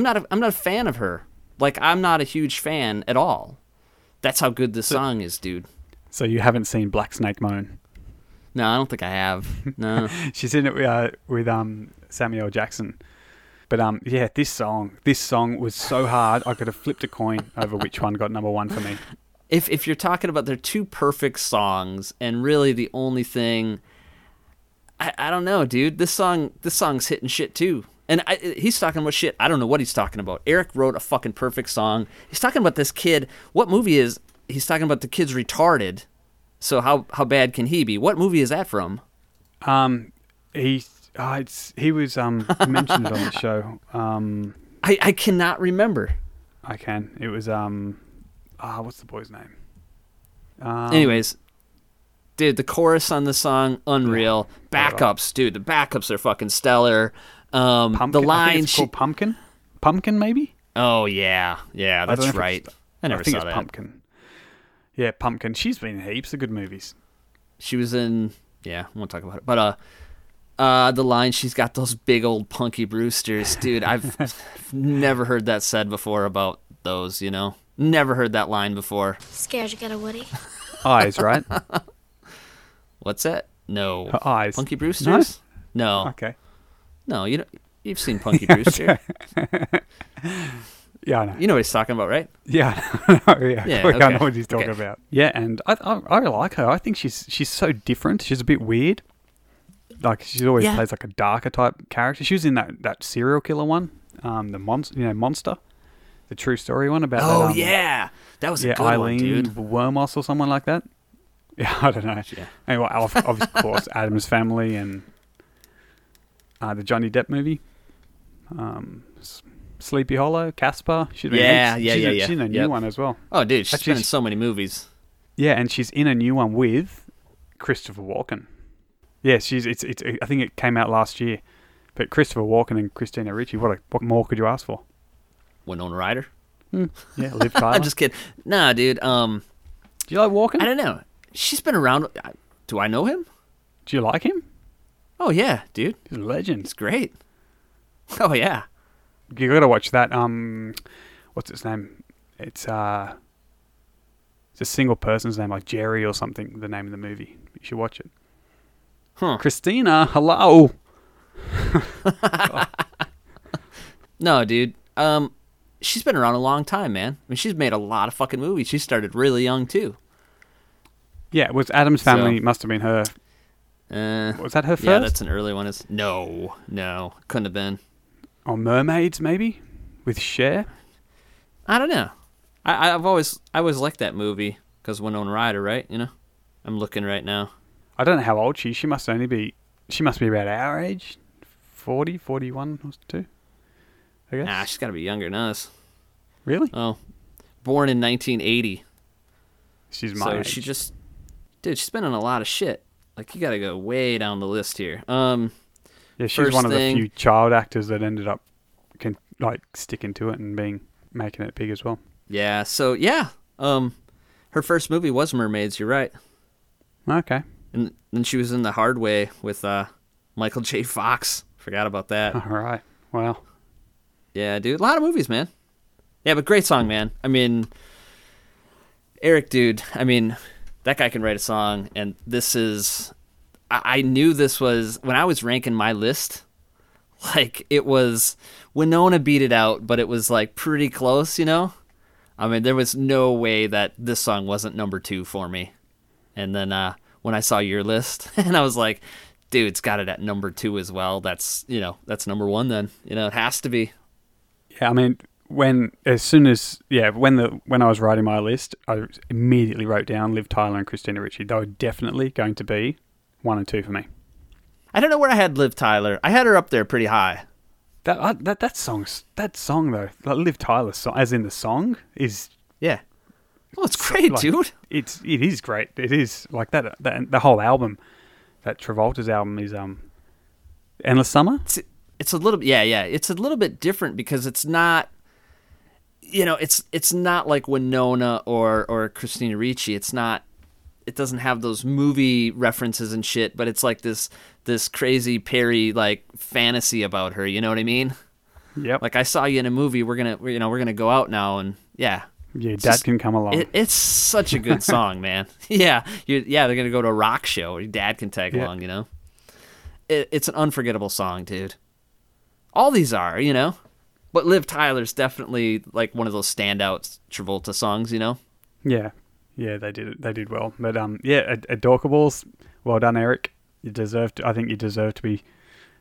I'm not. A, I'm not a fan of her. Like I'm not a huge fan at all. That's how good this song is, dude. So you haven't seen Black Snake Moan? No, I don't think I have. No. She's in it with, uh, with um, Samuel Jackson. But um, yeah, this song, this song was so hard. I could have flipped a coin over which one got number one for me. if if you're talking about they're two perfect songs and really the only thing I, I don't know dude this song this song's hitting shit too and I, he's talking about shit. I don't know what he's talking about. Eric wrote a fucking perfect song. He's talking about this kid. What movie is he's talking about the kid's retarded. So how how bad can he be? What movie is that from? Um, he, uh, it's, he was um mentioned on the show. Um, i i cannot remember. I can. It was um, ah, what's the boy's name? Um, anyways dude the chorus on the song unreal. Backups dude the backups are fucking stellar um Pumpkin. the line it's she- called Pumpkin. Pumpkin, maybe. Oh yeah, yeah, that's know right. it's- I never think saw it's that. Pumpkin. Yeah, Pumpkin. She's been in heaps of good movies. she was in. Yeah, I won't talk about it. But uh, uh, the line she's got those big old punky Brewsters, dude. I've never heard that said before about those. You know, never heard that line before. Scared you got a Woody? Eyes, right? What's that? No. Her eyes. Punky Brewsters? No. Okay. No, you know, you've seen Punky Brewster. Yeah, I know. You know what he's talking about, right? Yeah, yeah, Yeah, I know what he's talking Okay. about. Yeah, and I, I, I like her. I think she's she's so different. She's a bit weird. Like she always Yeah. plays like a darker type character. She was in that, that serial killer one, um, the monster, you know, monster, the true story one about. Oh that, um, yeah, that was a yeah, good Aileen one, dude. Wormos or someone like that. Yeah, I don't know. Yeah. Anyway, of, of course, Addams Family and uh, the Johnny Depp movie, um, Sleepy Hollow, Casper. She's been Yeah, yeah, she's yeah, in- yeah. She's in a new Yep. one as well. Oh, dude, she's Actually, been in so many movies. Yeah, and she's in a new one with Christopher Walken. Yeah, she's it's it's. I think it came out last year, but Christopher Walken and Christina Ricci. What a, what more could you ask for? Winona Ryder. Yeah, Liv Tyler. I'm just kidding. Nah, dude. Um, Do you like Walken? I don't know. She's been around. Do I know him? Do you like him? Oh yeah, dude. He's a legend. It's great. Oh yeah. You got to watch that. Um, what's its name? It's uh, it's a single person's name, like Jerry or something. The name of the movie. You should watch it. Huh. Christina, hello. No, dude. Um, she's been around a long time, man. I mean, she's made a lot of fucking movies. She started really young too. Yeah, it was Addams So- Family. Must have been her. Uh, Was that her first? yeah, that's an early one. Is no, no, couldn't have been. Or Mermaids, maybe, with Cher. I don't know. I, I've always, I always liked that movie because Winona Ryder, right? You know, I'm looking right now. I don't know how old she is. She must only be. She must be about our age, 40, 41 or two. I guess. Nah, she's got to be younger than us. really? Oh, born in 1980. She's my so age. she just, dude, she's been in a lot of shit. Like you got to go way down the list here. Um, yeah, she's one of thing- the few child actors that ended up can like sticking to it and being making it big as well. yeah. So yeah, um, her first movie was Mermaids. You're right. Okay. And then she was in The Hard Way with uh, Michael J. Fox. Forgot about that. All right. Well, Yeah, dude. A lot of movies, man. Yeah, but great song, man. I mean, Eric, dude. I mean, that guy can write a song, and this is. I, I knew this was when I was ranking my list. Like it was Winona beat it out, but it was like pretty close, you know. I mean, there was no way that this song wasn't number two for me. And then uh, when I saw your list, and I was like, dude, it's got it at number two as well. That's you know, that's number one. Then you know, it has to be. yeah. I mean, when as soon as yeah, when the when I was writing my list, I immediately wrote down Liv Tyler and Christina Ricci. They were definitely going to be one and two for me. I don't know where I had Liv Tyler. I had her up there pretty high. That uh, that that song's that song though, like Liv Tyler's song, as in the song, is Yeah. Well, it's great, like, dude. It's it is great. It is like that. That the whole album, that Travolta's album is um, Endless Summer. It's, it's a little yeah, yeah. It's a little bit different because it's not, you know, it's it's not like Winona or or Christina Ricci. It's not. It doesn't have those movie references and shit, but it's like this this crazy Perry like fantasy about her. You know what I mean? Yep. Like I saw you in a movie. We're gonna, you know, we're gonna go out now, and yeah, yeah, Dad just- can come along. It, it's such a good song, man. Yeah, you, yeah, they're gonna go to a rock show. Your dad can tag along, you know. It, it's an unforgettable song, dude. All these are, you know, but Liv Tyler's definitely like one of those standout Travolta songs, you know. yeah, yeah, they did it. They did well. But um, yeah, Ad- Adorkables. Well done, Eric. You deserve. To, I think you deserve to be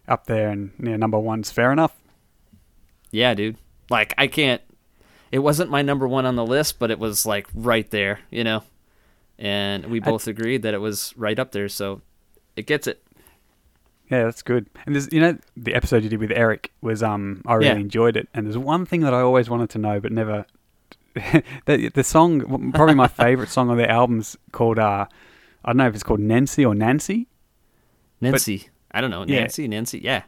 up there, and yeah, number one's fair enough. Yeah, dude. Like I can't. It wasn't my number one on the list, but it was like right there, you know. And we both agreed that it was right up there, so it gets it. Yeah, that's good. And there's, you know, the episode you did with Eric was, um, I really Yeah. enjoyed it. And there's one thing that I always wanted to know, but never. the the song, probably my favorite song on the album's called, uh, I don't know if it's called Nancy or Nancy, Nancy. I don't know. Yeah. Nancy, Nancy. Yeah.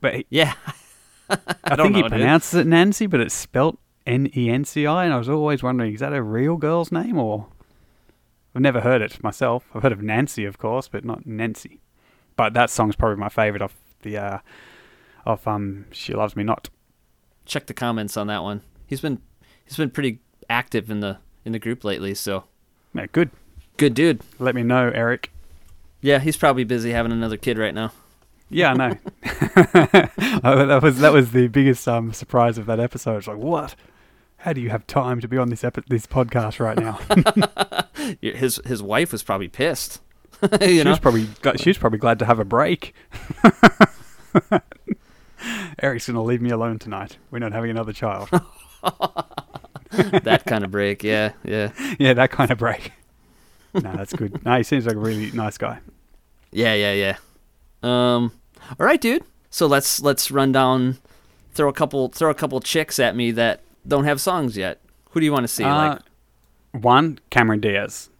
but he, Yeah. I, don't think he pronounces it Nancy, but it's spelt N E N C I. And I was always wondering, is that a real girl's name or I've never heard it myself. I've heard of Nancy, of course, but not Nancy. But that song's probably my favorite off the uh, of um She Loves Me Not. Check the comments on that one. He's been he's been pretty active in the in the group lately, so Yeah, good. good dude. Let me know, Eric. Yeah, he's probably busy having another kid right now. Yeah, I know. Oh, that was that was the biggest um, surprise of that episode. It's like, what? How do you have time to be on this epi- this podcast right now? His his wife was probably pissed. she know, was probably she was probably glad to have a break. Eric's gonna leave me alone tonight. We're not having another child. that kind of break. Yeah, yeah, yeah, that kind of break. No, that's good. No, he seems like a really nice guy. yeah, yeah, yeah. Um, all right, dude. So let's let's run down, throw a couple throw a couple chicks at me that don't have songs yet. Who do you want to see? Uh, like one, Cameron Diaz.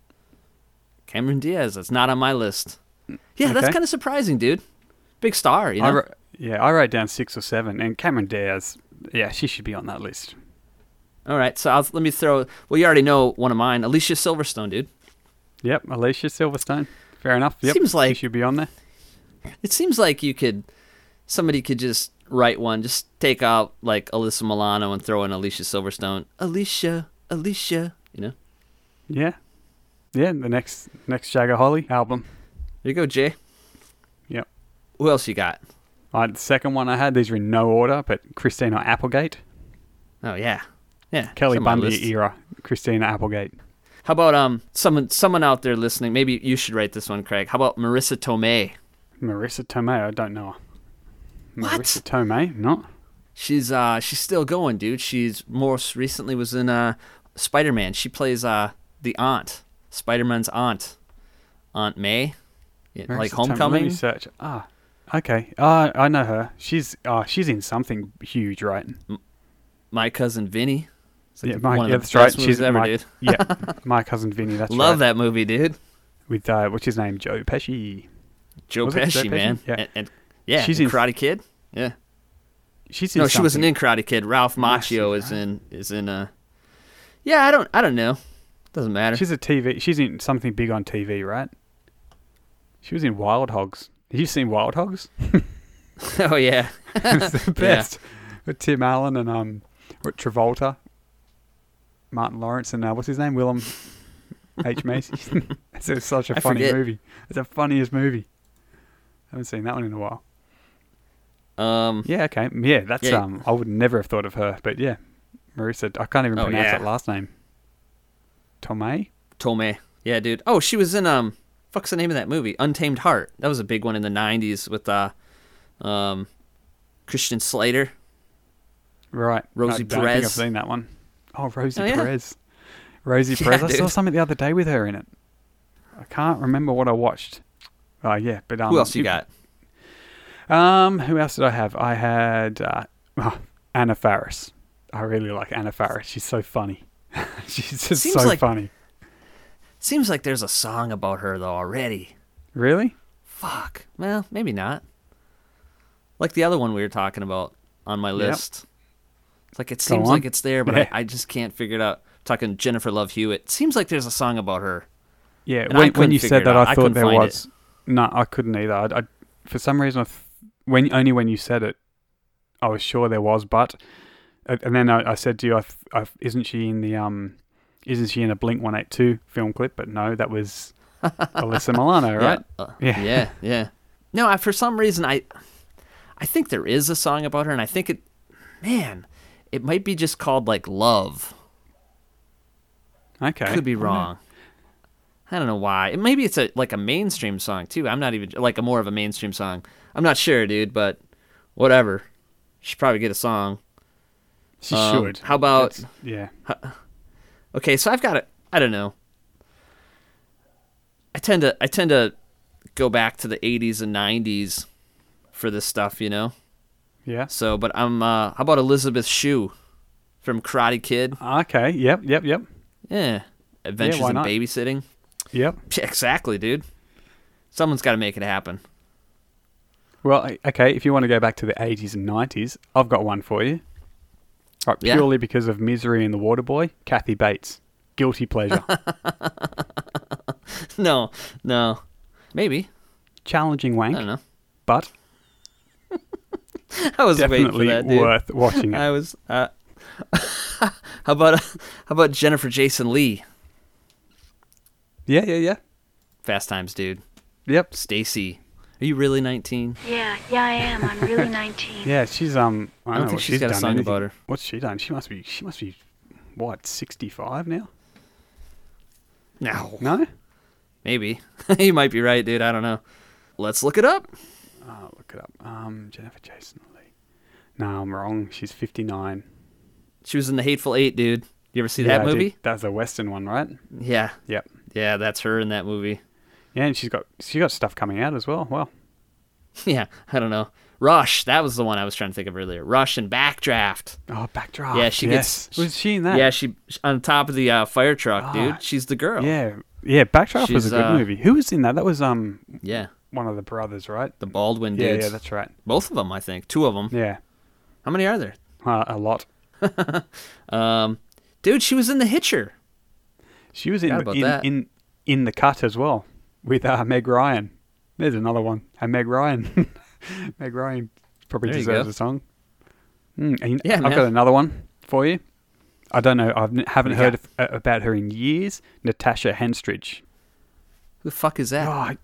Cameron Diaz. That's not on my list. Yeah, that's kind of surprising, dude. Big star, you I know. yeah, I wrote down six or seven, and Cameron Diaz. Yeah, she should be on that list. All right, so I'll, let me throw. Well, you already know one of mine, Alicia Silverstone, dude. Yep, Alicia Silverstone. Fair enough. Yep, Seems like- she should be on there. It seems like you could, somebody could just write one, just take out like Alyssa Milano and throw in Alicia Silverstone. Alicia, Alicia, you know. Yeah, yeah. The next next Jagger Holly album. There you go, Jay. Yep. Who else you got? Uh, the second one I had. These are in no order, but Christina Applegate, Oh yeah, yeah. Kelly Bundy era. Christina Applegate. How about um someone someone out there listening? Maybe you should write this one, Craig. How about Marisa Tomei? Marisa Tomei. I don't know. her. What? Marisa Tomei. Not. She's uh she's still going, dude. She's most recently was in uh Spider Man. She plays uh the aunt, Spider Man's aunt, Aunt May, Yeah, like Marisa Tomei. Let Homecoming. me search. Ah. Okay. Ah, I know her. She's ah, she's in something huge, right? My cousin Vinny. Like yeah, my, yeah, that's right. She's ever, my, dude. yeah, my cousin Vinny. That's Love right. that movie, dude. with uh, what's his name, Joe Pesci. Joe it Joe Pesci, Pesci? man. Yeah. And, and- yeah, She's in in- Karate Kid. Yeah. She's in No, she wasn't in Karate Kid. Ralph Macchio Massive, is in is in uh Yeah, I don't I don't know. Doesn't matter. She's a TV. She's in something big on TV, right? She was in Wild Hogs. Have you seen Wild Hogs? oh yeah. it's the best. With Tim Allen and um, with Travolta, Martin Lawrence, and uh, what's his name, William H Macy. it's, it's such a I funny forget. movie. It's the funniest movie. I haven't seen that one in a while. Um Yeah, okay. Yeah, that's Yeah. um. I would never have thought of her, but yeah, Marisa. I can't even Oh, pronounce yeah. that last name. Tomei. Tomei. Yeah, dude. Oh, she was in um fuck's the name of that movie? Untamed Heart. That was a big one in the nineties with uh um Christian Slater. Right. Rosie I don't think Perez. I've seen that one. Oh, Rosie Oh, yeah. Perez. Rosie Yeah, Perez. I saw something the other day with her in it. I can't remember what I watched. Oh yeah, but um, Who else you got? Um, who else did I have? I had uh, oh, Anna Faris. I really like Anna Faris. She's so funny. She's just Seems so like- funny. Seems like there's a song about her though already. Really? Fuck. Well, maybe not. Like the other one we were talking about on my list. It's like it seems like it's there, but Yeah. I, I just can't figure it out. talking Jennifer Love Hewitt. Seems like there's a song about her. Yeah. When, when you said that. I I thought there was. No, I couldn't either. I, I, for some reason, I th- when only when you said it, I was sure there was. But and then I, I said to you, I, I, isn't she in the um, isn't she in a Blink One Eight Two film clip? But no, that was Alyssa Milano, right? Yeah. Uh, Yeah. yeah. Yeah. No, I, for some reason I I think there is a song about her and I think it man, it might be just called like Love. Okay. Could be wrong. I don't know why. It, maybe it's a like a mainstream song too. I'm not even like a more of a mainstream song. I'm not sure, dude, but whatever. Should probably get a song. She Um, should. how about- That's- yeah? Okay, so I've got it. I don't know. I tend to I tend to go back to the 80s and 90s for this stuff, you know. Yeah. So, but I'm uh how about Elizabeth Shue from Karate Kid? Okay. Yep. Yep. Yep. Yeah. Adventures why in not? Babysitting. Yep. Exactly, dude. Someone's got to make it happen. Well, okay. If you want to go back to the eighties and nineties, I've got one for you. Right, Yeah. purely because of Misery and the Waterboy, Kathy Bates, guilty pleasure. no, no. Maybe. Challenging wank, I don't know. but I was waiting for definitely that, dude. worth watching it. I was. Uh, how about how about Jennifer Jason Lee? yeah, yeah, yeah. Fast Times, dude. Yep. Stacy, are you really 19? Yeah, yeah, I am. I'm really 19. Yeah, she's um. I, I don't don't know think what she's got a done song anything. about her. What's she done? She must be. She must be, what? Sixty-five now? No, No. maybe. you might be right, dude. I don't know. Let's look it up. Oh, look it up. Um, Jennifer Jason Lee. No, I'm wrong. She's fifty-nine. She was in the Hateful Eight, dude. You ever see Yeah, that I did. movie? That's a Western one, right? Yeah, Yep. yeah, that's her in that movie. Yeah, and she's got she got stuff coming out as well. Well, Yeah, I don't know. Rush, that was the one I was trying to think of earlier. Rush and Backdraft. oh, Backdraft. Yeah, she yes. gets- Was she in that? Yeah, she on top of the uh, fire truck, Ah, dude. She's the girl. Yeah, yeah. Backdraft was a good uh, movie. Who was in that? That was um yeah. one of the brothers, right? The Baldwin dudes. yeah, yeah, that's right. Both of them, I think. Two of them. Yeah, How many are there? uh, a lot. Um, dude, she was in The Hitcher. She was in in, in in the cut as well with uh, Meg Ryan. There's another one. And Meg Ryan. Meg Ryan probably There deserves a song. Mm, and Yeah, I've man. got another one for you. I don't know. I haven't you heard of, uh, about her in years. Natasha Henstridge. Who the fuck is that? Oh,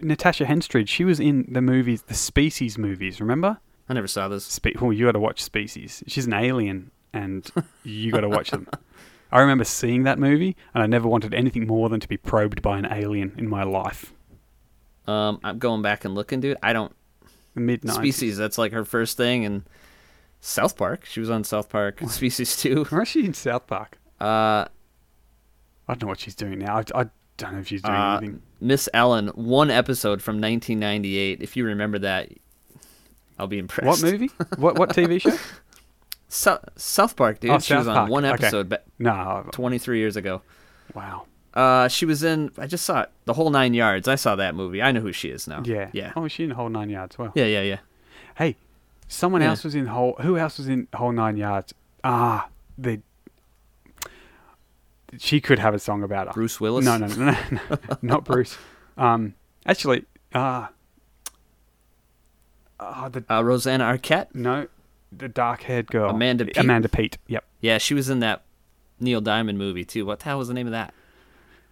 Natasha Henstridge. She was in the movies, the Species movies. Remember? I never saw those. Spe- well, you got to watch Species. She's an alien, and you got to watch them. I remember seeing that movie, and I never wanted anything more than to be probed by an alien in my life. Um, I'm going back and looking, dude. I don't. Mid Species, that's like her first thing. And South Park. She was on South Park. Species 2. Where is she in South Park? Uh, I don't know what she's doing now. I, I don't know if she's doing uh, anything. Miss Ellen, one episode from 1998. If you remember that, I'll be impressed. What movie? what what TV show? So- South Park, dude. Oh, she was on Park. one Okay. episode ba- No. 23 years ago. Wow. Uh, she was in. I just saw it. The whole nine yards. I saw that movie. I know who she is now. Yeah. Yeah. Oh, she in the Whole Nine Yards. Well. Yeah. Yeah. Yeah. Hey, someone Yeah. else was in Whole. Who else was in Whole Nine Yards? Ah, the. She could have a song about her. Bruce Willis. No, no, no, no, no not Bruce. Um, actually, ah, uh, the Uh, Rosanna Arquette. no, the dark-haired girl, Amanda Peet. Amanda Peet. Yep. Yeah, she was in that Neil Diamond movie too. What the hell was the name of that?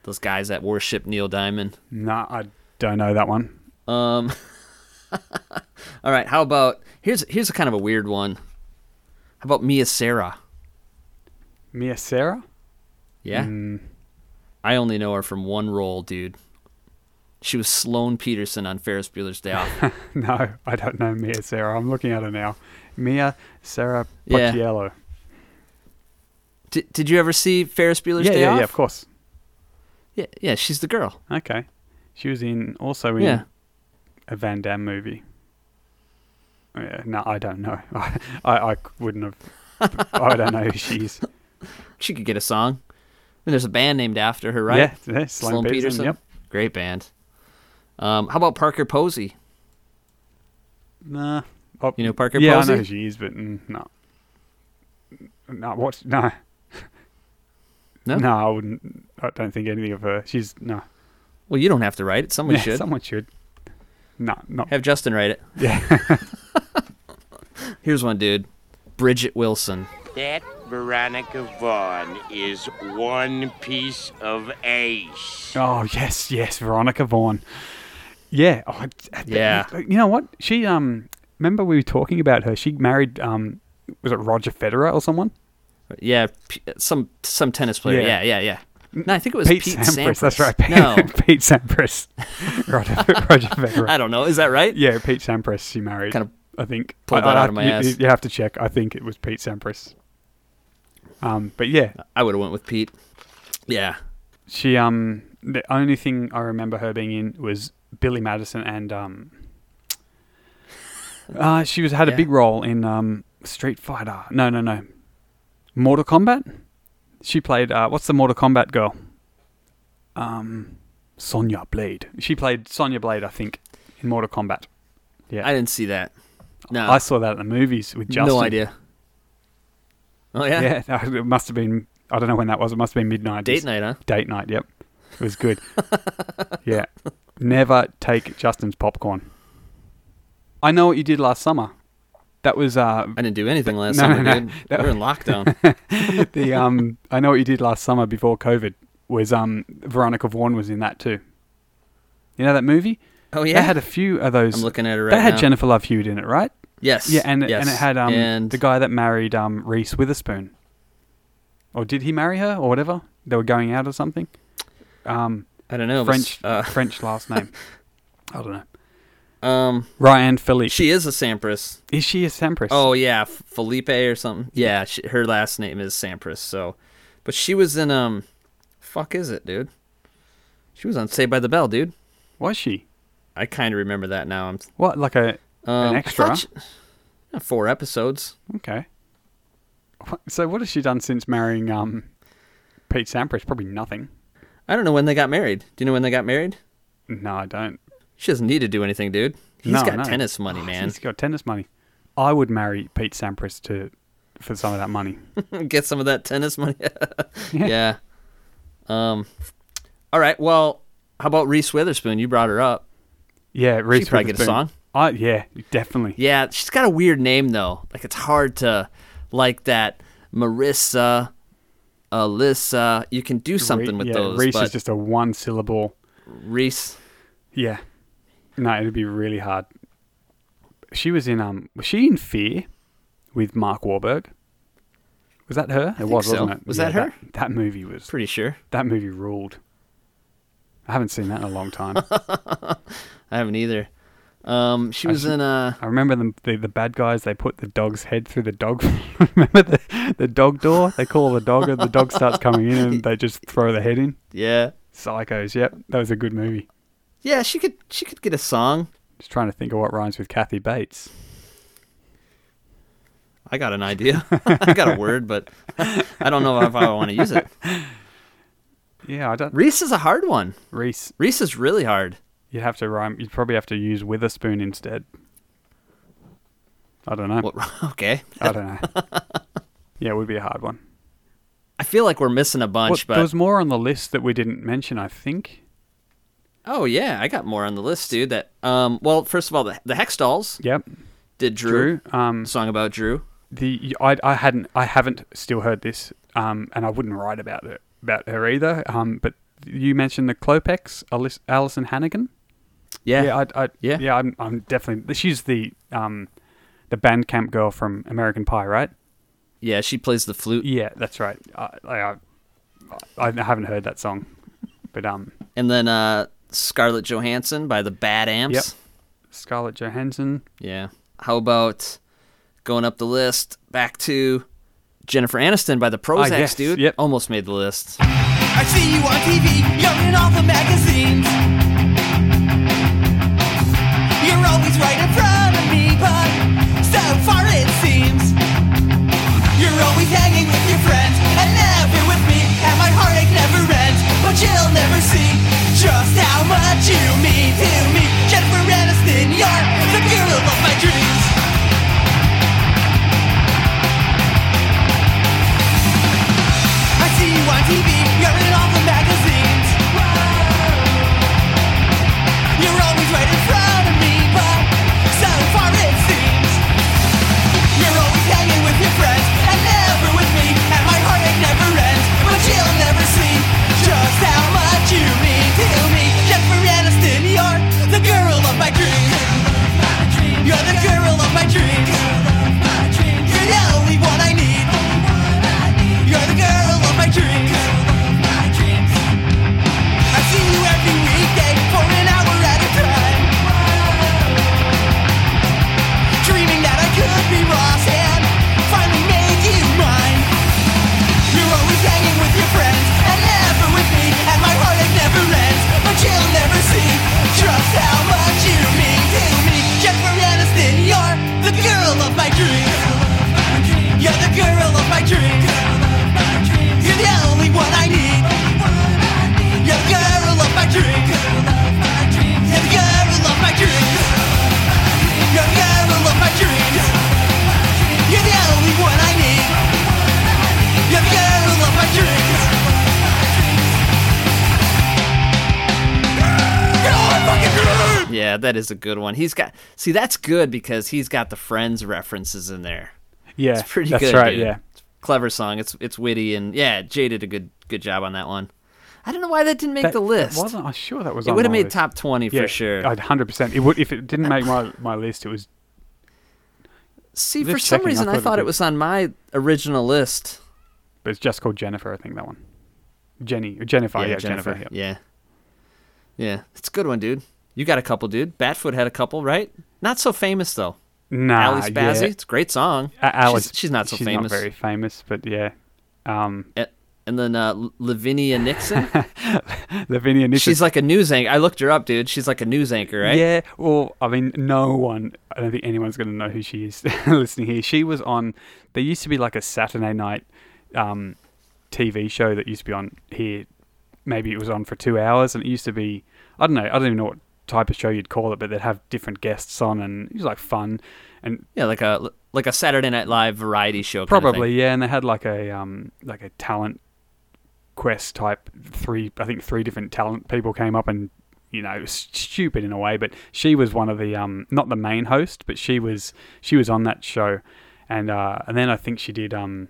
Those guys that worship Neil Diamond. No, I don't know that one. Um. all right. How about here's here's a kind of a weird one. How about Mia Sara? Mia Sara. Yeah. Mm, I only know her from one role, dude. She was Sloane Peterson on Ferris Bueller's Day Off. no, I don't know Mia Sara. I'm looking at her now. Mia Sara Yeah. Did, did you ever see Ferris Bueller's Yeah, Day yeah, Off? yeah, of course. Yeah, yeah, she's the girl. Okay. She was in also in Yeah. a Van Damme movie. Yeah, no, I don't know. I, I, I wouldn't have. I don't know who she is. She could get a song. And there's a band named after her, right? Yeah, yeah, Sloane Peterson, yep. Great band. Um, how about Parker Posey? Nah. Oh, You know Parker yeah, Posey? I know who she is, but mm, no. No, what? No. No? No, I wouldn't. I don't think anything of her. She's no. Well, you don't have to write it. Someone Yeah, should. Someone should. No, not. Have Justin write it. Yeah. Here's one, dude. Bridgette Wilson. That Veronica Vaughn is one piece of ace. Oh yes, yes, Veronica Vaughn. Yeah. Oh, Yeah. You know what? She um. Remember we were talking about her. She married um. Was it Roger Federer or someone? Yeah, some some tennis player. Yeah. Yeah, yeah, yeah. No, I think it was Pete, Pete, Sampras. That's right. No, Pete Sampras. Roger, Roger Federer. I don't know. Is that right? Yeah, Pete Sampras. She married. Kind of I think. pulled I- that I- out of my you, ass. You have to check. I think it was Pete Sampras. Um, but yeah, I would have went with Pete. Yeah. she um. The only thing I remember her being in was Billy Madison and um. Uh, she was had a big role in um Street Fighter. No, no, no. Mortal Kombat. She played uh, what's the Mortal Kombat girl? Um, Sonya Blade. She played Sonya Blade, I think, in Mortal Kombat. Yeah, I didn't see that. No, I saw that in the movies with Justin. no idea. Oh yeah. Yeah, it must have been. I don't know when that was. It must have been midnight. Date night, huh? Date night. Yep. It was good. yeah. Never take Justin's popcorn. I know what you did last summer. That was uh I didn't do anything last No, summer, no, no. dude. That- We're in lockdown. the um I know what you did last summer before COVID was um Veronica Vaughn was in that too. You know that movie? Oh yeah. They had a few of those. I'm looking at it right They had now. Jennifer Love Hewitt in it, right? Yes. Yeah, and yes. and it had um and the guy that married um Reese Witherspoon. Or did he marry her or whatever? They were going out or something. Um I don't know. French Uh, French last name. I don't know. Um, Ryan Phillippe. she is a Sampras. Is she a Sampras? Oh yeah, Phillippe or something. Yeah, she, her last name is Sampras. So, but she was in um, fuck is it, dude? She was on Saved by the Bell, dude. was she? I kind of remember that now. I'm What like a um, I extra? she- four episodes. okay. So what has she done since marrying um Pete Sampras? Probably nothing. I don't know when they got married. Do you know when they got married? No, I don't. She doesn't need to do anything, dude. He's No, got no. tennis money, Oh, man. He's got tennis money. I would marry Pete Sampras to for some of that money. Get some of that tennis money. yeah. Um. All right. Well, how about Reese Witherspoon? You brought her up. Yeah, Reese She'd probably get a Witherspoon. song. I yeah, definitely. Yeah, she's got a weird name though. Like it's hard to like that Marissa, Alyssa. You can do something Re- with yeah, those, Reese is just a one syllable. Reese. Yeah. No, it'd be really hard. She was in um was she in Fear with Mark Wahlberg? Was that her? It think was, so. wasn't it? Was Yeah, that her? That, that movie was Pretty sure. that movie ruled. I haven't seen that in a long time. I haven't either. Um, she was Actually- in uh I remember them the, the bad guys they put the dog's head through the dog remember the the dog door? They call the dog and the dog starts coming in and they just throw the head in. yeah Psychos, yep. That was a good movie. Yeah she could she could get a song. Just trying to think of what rhymes with Kathy Bates. I got an idea. I got a word, but I don't know if I want to use it. Yeah, I don't Reese is a hard one. Reese Reese is really hard. You'd have to rhyme. You'd probably have to use Witherspoon instead. I don't know. What, okay. I don't know. yeah, it would be a hard one. I feel like we're missing a bunch, Well, but there was more on the list that we didn't mention. I think. Oh yeah, I got more on the list, dude. That um, well, first of all, the the Hextalls Yep. did Drew, Drew. Um, song about Drew. the I, I hadn't I haven't still heard this. Um, and I wouldn't write about it about her either. Um, but you mentioned the Klopex, Alice, Alyson Hannigan. Yeah, Yeah, I, I, Yeah. yeah. I'm, I'm definitely. She's the um, the Bandcamp girl from American Pie, right? yeah, she plays the flute, Yeah, that's right. I, I, I haven't heard that song, but um, and then uh, Scarlett Johansson by the Bad Amps. Yep. Scarlett Johansson. Yeah. How about going up the list back to Jennifer Aniston by the Prozac, Ah, yes, dude? yep. Almost made the list. I see you on TV, you're in all the magazines. You're always right in front of me, but so far it seems. You're always hanging with your friends and never with me, and my heartache never ends. But you'll never see just how much you mean is a good one. He's got see that's good because he's got the Friends references in there. Yeah, It's pretty that's good. right. dude. Yeah, Clever song. It's it's witty and yeah, Jay did a good good job on that one. I don't know why that didn't make That- the list. Wasn't. I'm sure that was. it would have made list. top twenty yeah, for sure. hundred percent. It would if it didn't make my, my list. It was See, for some checking, I reason, I thought it thought it did. was on my original list. but it's just called Jennifer. I think that one. Jenny, Jennifer. Yeah, Jennifer. Jennifer. Yeah. Yeah, it's a good one, dude. You got a couple, dude. Batfoot had a couple, right? Not so famous though. Nah, Ali Spazzy, yeah. it's a great song. A- Alice, she's, she's not so she's famous. Not very famous, but yeah. Um, A- And then uh, Lavinia Nixon. Lavinia Nixon. She's like a news anchor. I looked her up, dude. She's like a news anchor, right? Yeah, well, I mean, no one, I don't think anyone's going to know who she is listening here. She was on, there used to be like a Saturday night um, TV show that used to be on here. Maybe it was on for two hours, and it used to be, I don't know, I don't even know what type of show you'd call it, but they'd have different guests on, and it was like fun. And Yeah, like a like a Saturday Night Live variety show. kind of Probably, yeah. And they had like a um like a talent quest type three I think three different talent people came up and you know, it was stupid in a way, but she was one of the um not the main host, but she was she was on that show. And uh and then I think she did um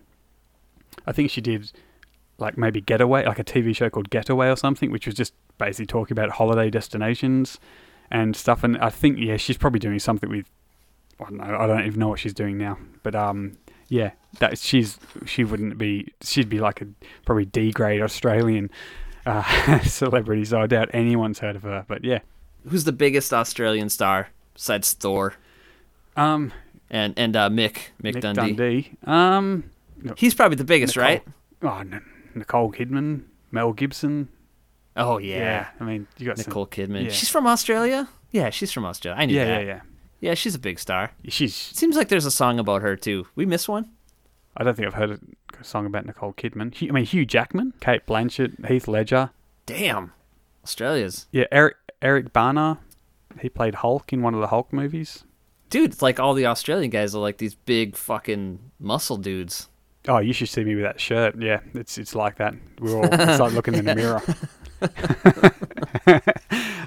I think she did like maybe Getaway, like a TV show called Getaway or something, which was just basically talking about holiday destinations and stuff. And I think yeah, she's probably doing something with I don't know. I don't even know what she's doing now. But um, yeah, that she's she wouldn't be. She'd be like a probably D grade Australian uh, celebrity. So I doubt anyone's heard of her. But yeah, Who's the biggest Australian star besides Thor um, and and uh, Mick Mick, Nick Dundee? Dundee. Um, He's probably the biggest, Nicole- right? Oh, N- Nicole Kidman, Mel Gibson. Oh yeah, I mean, you got some- Nicole Kidman. yeah. She's from Australia. Yeah, she's from Australia. I knew Yeah, that. yeah, yeah. Yeah, she's a big star. She's. Seems like there's a song about her too. We missed one. I don't think I've heard a song about Nicole Kidman. I mean, Hugh Jackman, Cate Blanchett, Heath Ledger. Damn, Australia's Yeah, Eric Eric Bana. He played Hulk in one of the Hulk movies. dude. It's like all the Australian guys are like these big fucking muscle dudes. Oh, you should see me with that shirt. Yeah, it's it's like that. We're all it's like looking in the mirror.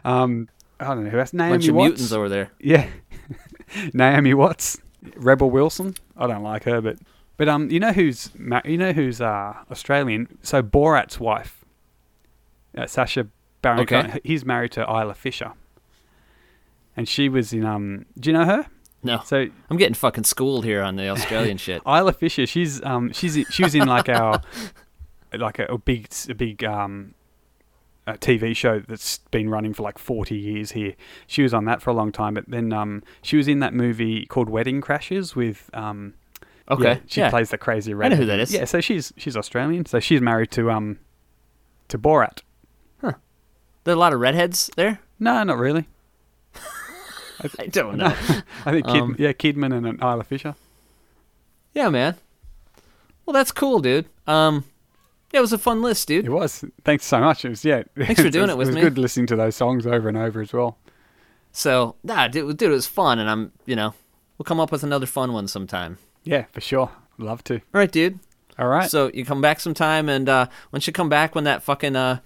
um, I don't know who else. Naomi Bunch of Watts. mutants over there. Yeah, Naomi Watts, Rebel Wilson. I don't like her, but but um, you know who's ma- you know who's uh Australian? So Borat's wife, uh, Sacha Baron. Okay. Cohen, he's married to Isla Fisher, and she was in um. Do you know her? No, So I'm getting fucking schooled here on the Australian shit. Isla Fisher, she's um she's she was in like our like a, a big a big um a TV show that's been running for like 40 years here. She was on that for a long time, but then um she was in that movie called Wedding Crashes with um Okay, yeah, she yeah. plays the crazy redhead. I know who that is. Yeah, so she's she's Australian. So she's married to um to Borat. Huh. There are a lot of redheads there. No, not really. I don't know. I think Kid, Um, yeah, Kidman and an Isla Fisher. yeah, man. Well, that's cool, dude. Um, yeah, it was a fun list, dude. It was. Thanks so much. It was yeah. Thanks for doing it with me. It was me. good listening to those songs over and over as well. So, nah, dude, dude, it was fun, and I'm, you know, we'll come up with another fun one sometime. Yeah, for sure. Love to. All right, dude. All right. So you come back sometime, and uh, once you come back, when that fucking uh,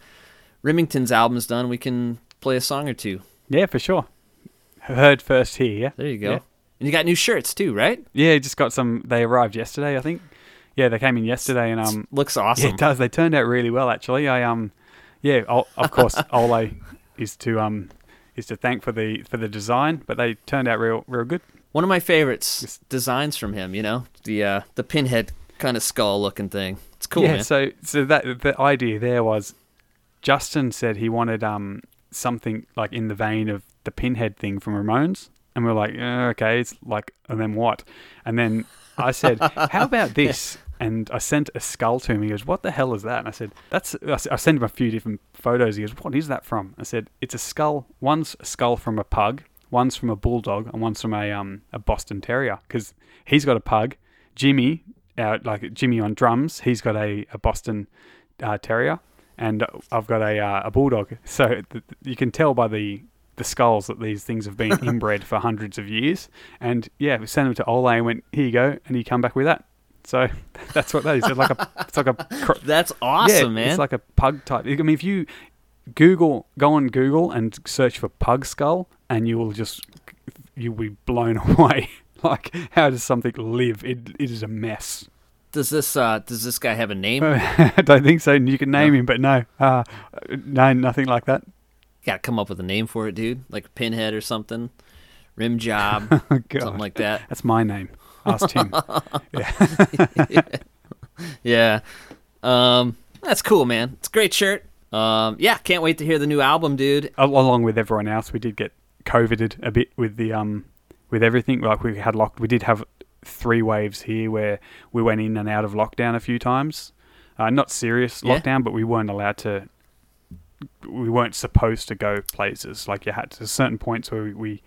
Rimmington's album's done, we can play a song or two. yeah, for sure. Heard first here. Yeah. There you go. Yeah. And you got new shirts too, right? Yeah, just got some. They arrived yesterday, I think. Yeah, they came in yesterday, and um, Looks yeah, awesome. it does. They turned out really well, actually. I um, yeah, of course, Ole is to um, is to thank for the for the design, but they turned out real real good. One of my favorites designs from him. You know, the uh, the pinhead kind of skull looking thing. It's cool, yeah, man. so so that the idea there was Justin said he wanted um something like in the vein of the pinhead thing from Ramones, and we are like, "Uh, okay, it's like, and then what? And then I said, how about this? And I sent a skull to him. He goes, "What the hell is that?" And I said, "That's." I sent him a few different photos. He goes, "What is that from?" I said, "It's a skull. One's a skull from a pug, one's from a bulldog, and one's from a um a Boston Terrier. Because he's got a pug. Jimmy, uh, like Jimmy on drums, he's got a a Boston uh, Terrier, and I've got a uh, a bulldog. So th- you can tell by the the skulls that these things have been inbred for hundreds of years. And yeah, we sent them to Ole and went, "Here you go," and he come back with that. So that's what that is. It's like a it's like a cro- That's awesome, yeah, man. It's like a pug type. I mean, if you Google, go on Google and search for pug skull, and you will just you'll be blown away. like, how does something live? It it is a mess. Does this uh does this guy have a name? I don't think so. You can name him, but no, uh, no, nothing like that. Got to come up with a name for it, dude. Like Pinhead or something. Rim Job, Oh, something like that. That's my name. Ask Tim. Yeah. Um, that's cool, man. It's a great shirt. Um, yeah, can't wait to hear the new album, dude. Along with everyone else, we did get coveted a bit with the um with everything. Like we had locked, we did have three waves here where we went in and out of lockdown a few times. Uh, not serious Yeah. lockdown, but we weren't allowed to. We weren't supposed to go places. Like you had to certain points where we. we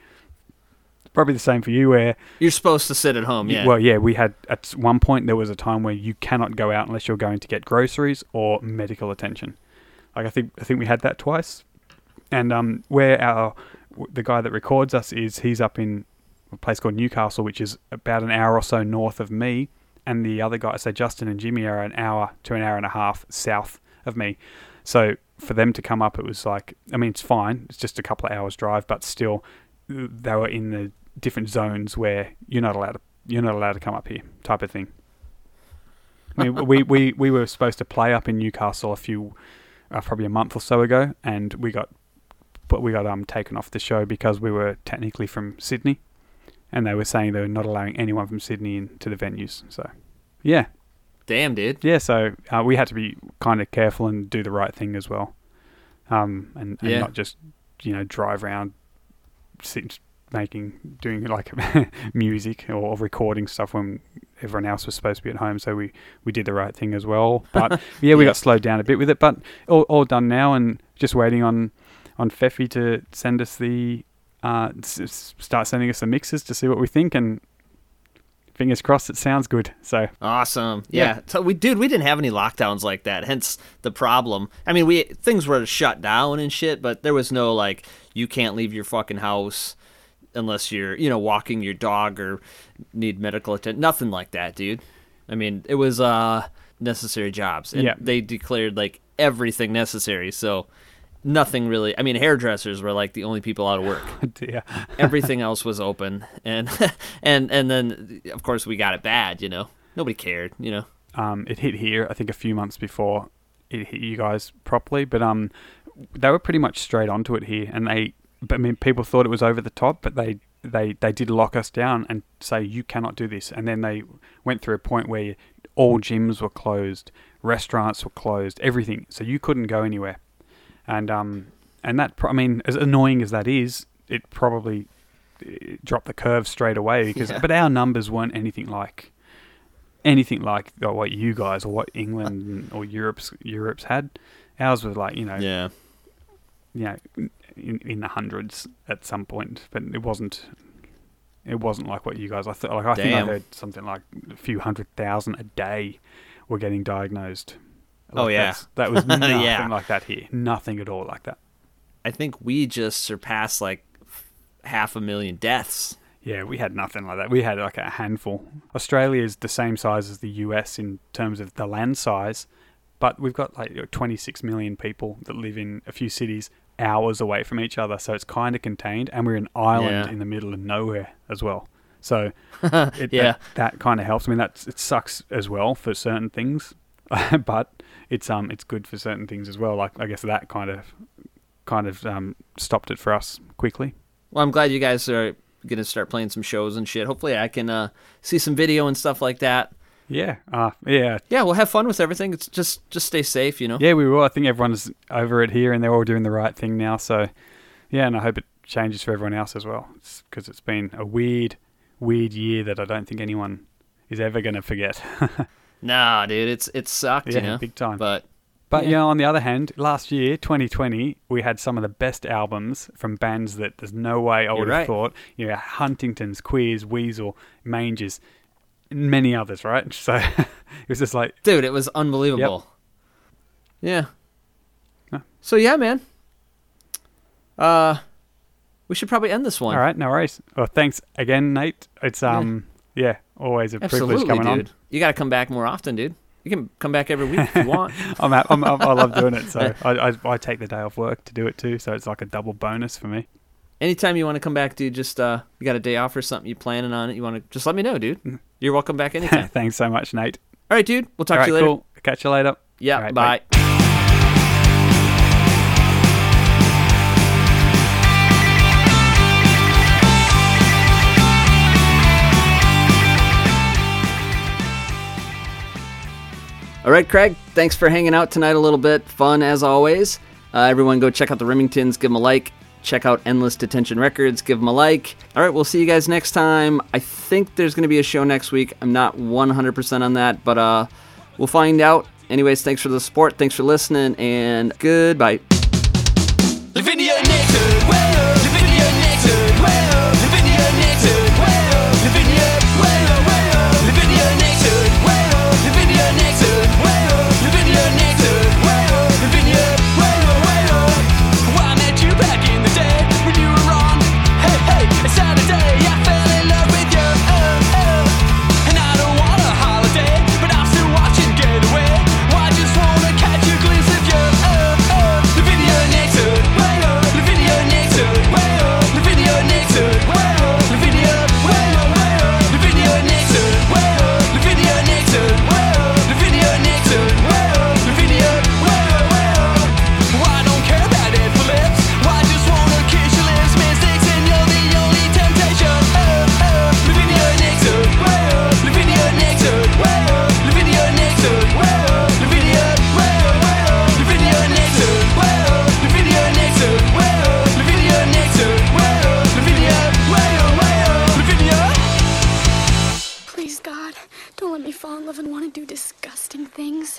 Probably the same for you, where You're supposed to sit at home, yeah. well, yeah, we had at one point there was a time where you cannot go out unless you're going to get groceries or medical attention. Like I think I think we had that twice, and um, where our the guy that records us is he's up in a place called Newcastle, which is about an hour or so north of me, and the other guy, so Justin and Jimmy, are an hour to an hour and a half south of me. So for them to come up, it was like I mean it's fine, it's just a couple of hours drive, but still they were in the different zones where you're not allowed to you're not allowed to come up here type of thing. I mean, we, we, we were supposed to play up in Newcastle a few, uh, probably a month or so ago, and we got, but we got um taken off the show because we were technically from Sydney, and they were saying they were not allowing anyone from Sydney into the venues. So, yeah, Damn, dude. yeah. So uh, we had to be kind of careful and do the right thing as well, um, and, and Yeah. not just you know drive around, making doing like music or recording stuff when everyone else was supposed to be at home. So we we did the right thing as well. But yeah, we Yeah. got slowed down a bit with it, but all, all done now, and just waiting on on Feffy to send us the uh, start sending us the mixes to see what we think and. Fingers crossed, it sounds good. So Awesome. Yeah. Yeah. So we dude, we didn't have any lockdowns like that. Hence the problem. I mean, we things were shut down and shit, but there was no like you can't leave your fucking house unless you're, you know, walking your dog or need medical attention. Nothing like that, dude. I mean, it was uh necessary jobs. And Yeah. they declared like everything necessary. So nothing really I mean, hairdressers were like the only people out of work. yeah, everything else was open and and and then of course we got it bad you know nobody cared you know um, it hit here. I think a few months before it hit you guys properly, but um, they were pretty much straight onto it here, and they. But I mean, people thought it was over the top, but they they they did lock us down and say you cannot do this, and then they went through a point where all gyms were closed, restaurants were closed, everything, so you couldn't go anywhere, and um, and that pro- I mean, as annoying as that is, it probably eh, dropped the curve straight away because, Yeah. but our numbers weren't anything like anything like what you guys or what England or Europe's Europe's had. Ours was like you know, yeah you know, in, in the hundreds at some point, but it wasn't. It wasn't like what you guys. I thought. Like I think I heard something like a few hundred thousand a day were getting diagnosed. Oh, Like, yeah. that was nothing Yeah. like that here. Nothing at all like that. i think we just surpassed like half a million deaths Yeah, we had nothing like that. We had like a handful. Australia is the same size as the US in terms of the land size, but we've got like you know, 26 million people that live in a few cities hours away from each other, so it's kind of contained, and we're an island Yeah. in the middle of nowhere as well. So it, Yeah. that, that kind of helps. I mean, that's it sucks as well for certain things, but it's um it's good for certain things as well. Like I guess that kind of kind of um, stopped it for us quickly. well i'm glad you guys are gonna start playing some shows and shit hopefully i can uh see some video and stuff like that Yeah, uh, yeah, yeah we'll have fun with everything it's just just stay safe you know Yeah, we will. I think everyone's over it here, and they're all doing the right thing now. So, yeah, and I hope it changes for everyone else as well, because it's been a weird, weird year that I don't think anyone is ever going to forget. nah dude it's it sucked Yeah, you know big time. but but Yeah. you know, on the other hand, last year, 2020, we had some of the best albums from bands that there's no way I would have right. thought. You know, Huntington's, Queers, Weasel, Manges, and many others, right? So it was just like, dude it was unbelievable yeah so yeah man uh we should probably end this one all right, no worries. Well, thanks again, Nate. It's um, yeah, always a absolutely privilege coming dude on. you gotta come back more often dude You can come back every week if you want. I'm, I'm, I'm I love doing it, so I, I I take the day off work to do it too. So it's like a double bonus for me. Anytime you want to come back, dude, just uh, you got a day off or something, you planning on it, you want to just let me know, dude. Mm-hmm. You're welcome back anytime. Thanks so much, Nate. All right, dude. We'll talk All to you later. cool. Catch you later. Yeah, right, bye. All right, Craig, thanks for hanging out tonight a little bit. Fun as always. Uh, everyone go check out the Rimmingtons, give them a like. Check out Endless Detention Records, give them a like. All right, we'll see you guys next time. I think there's going to be a show next week. I'm not 100% on that, but uh, we'll find out. Anyways, thanks for the support. Thanks for listening, and goodbye. things.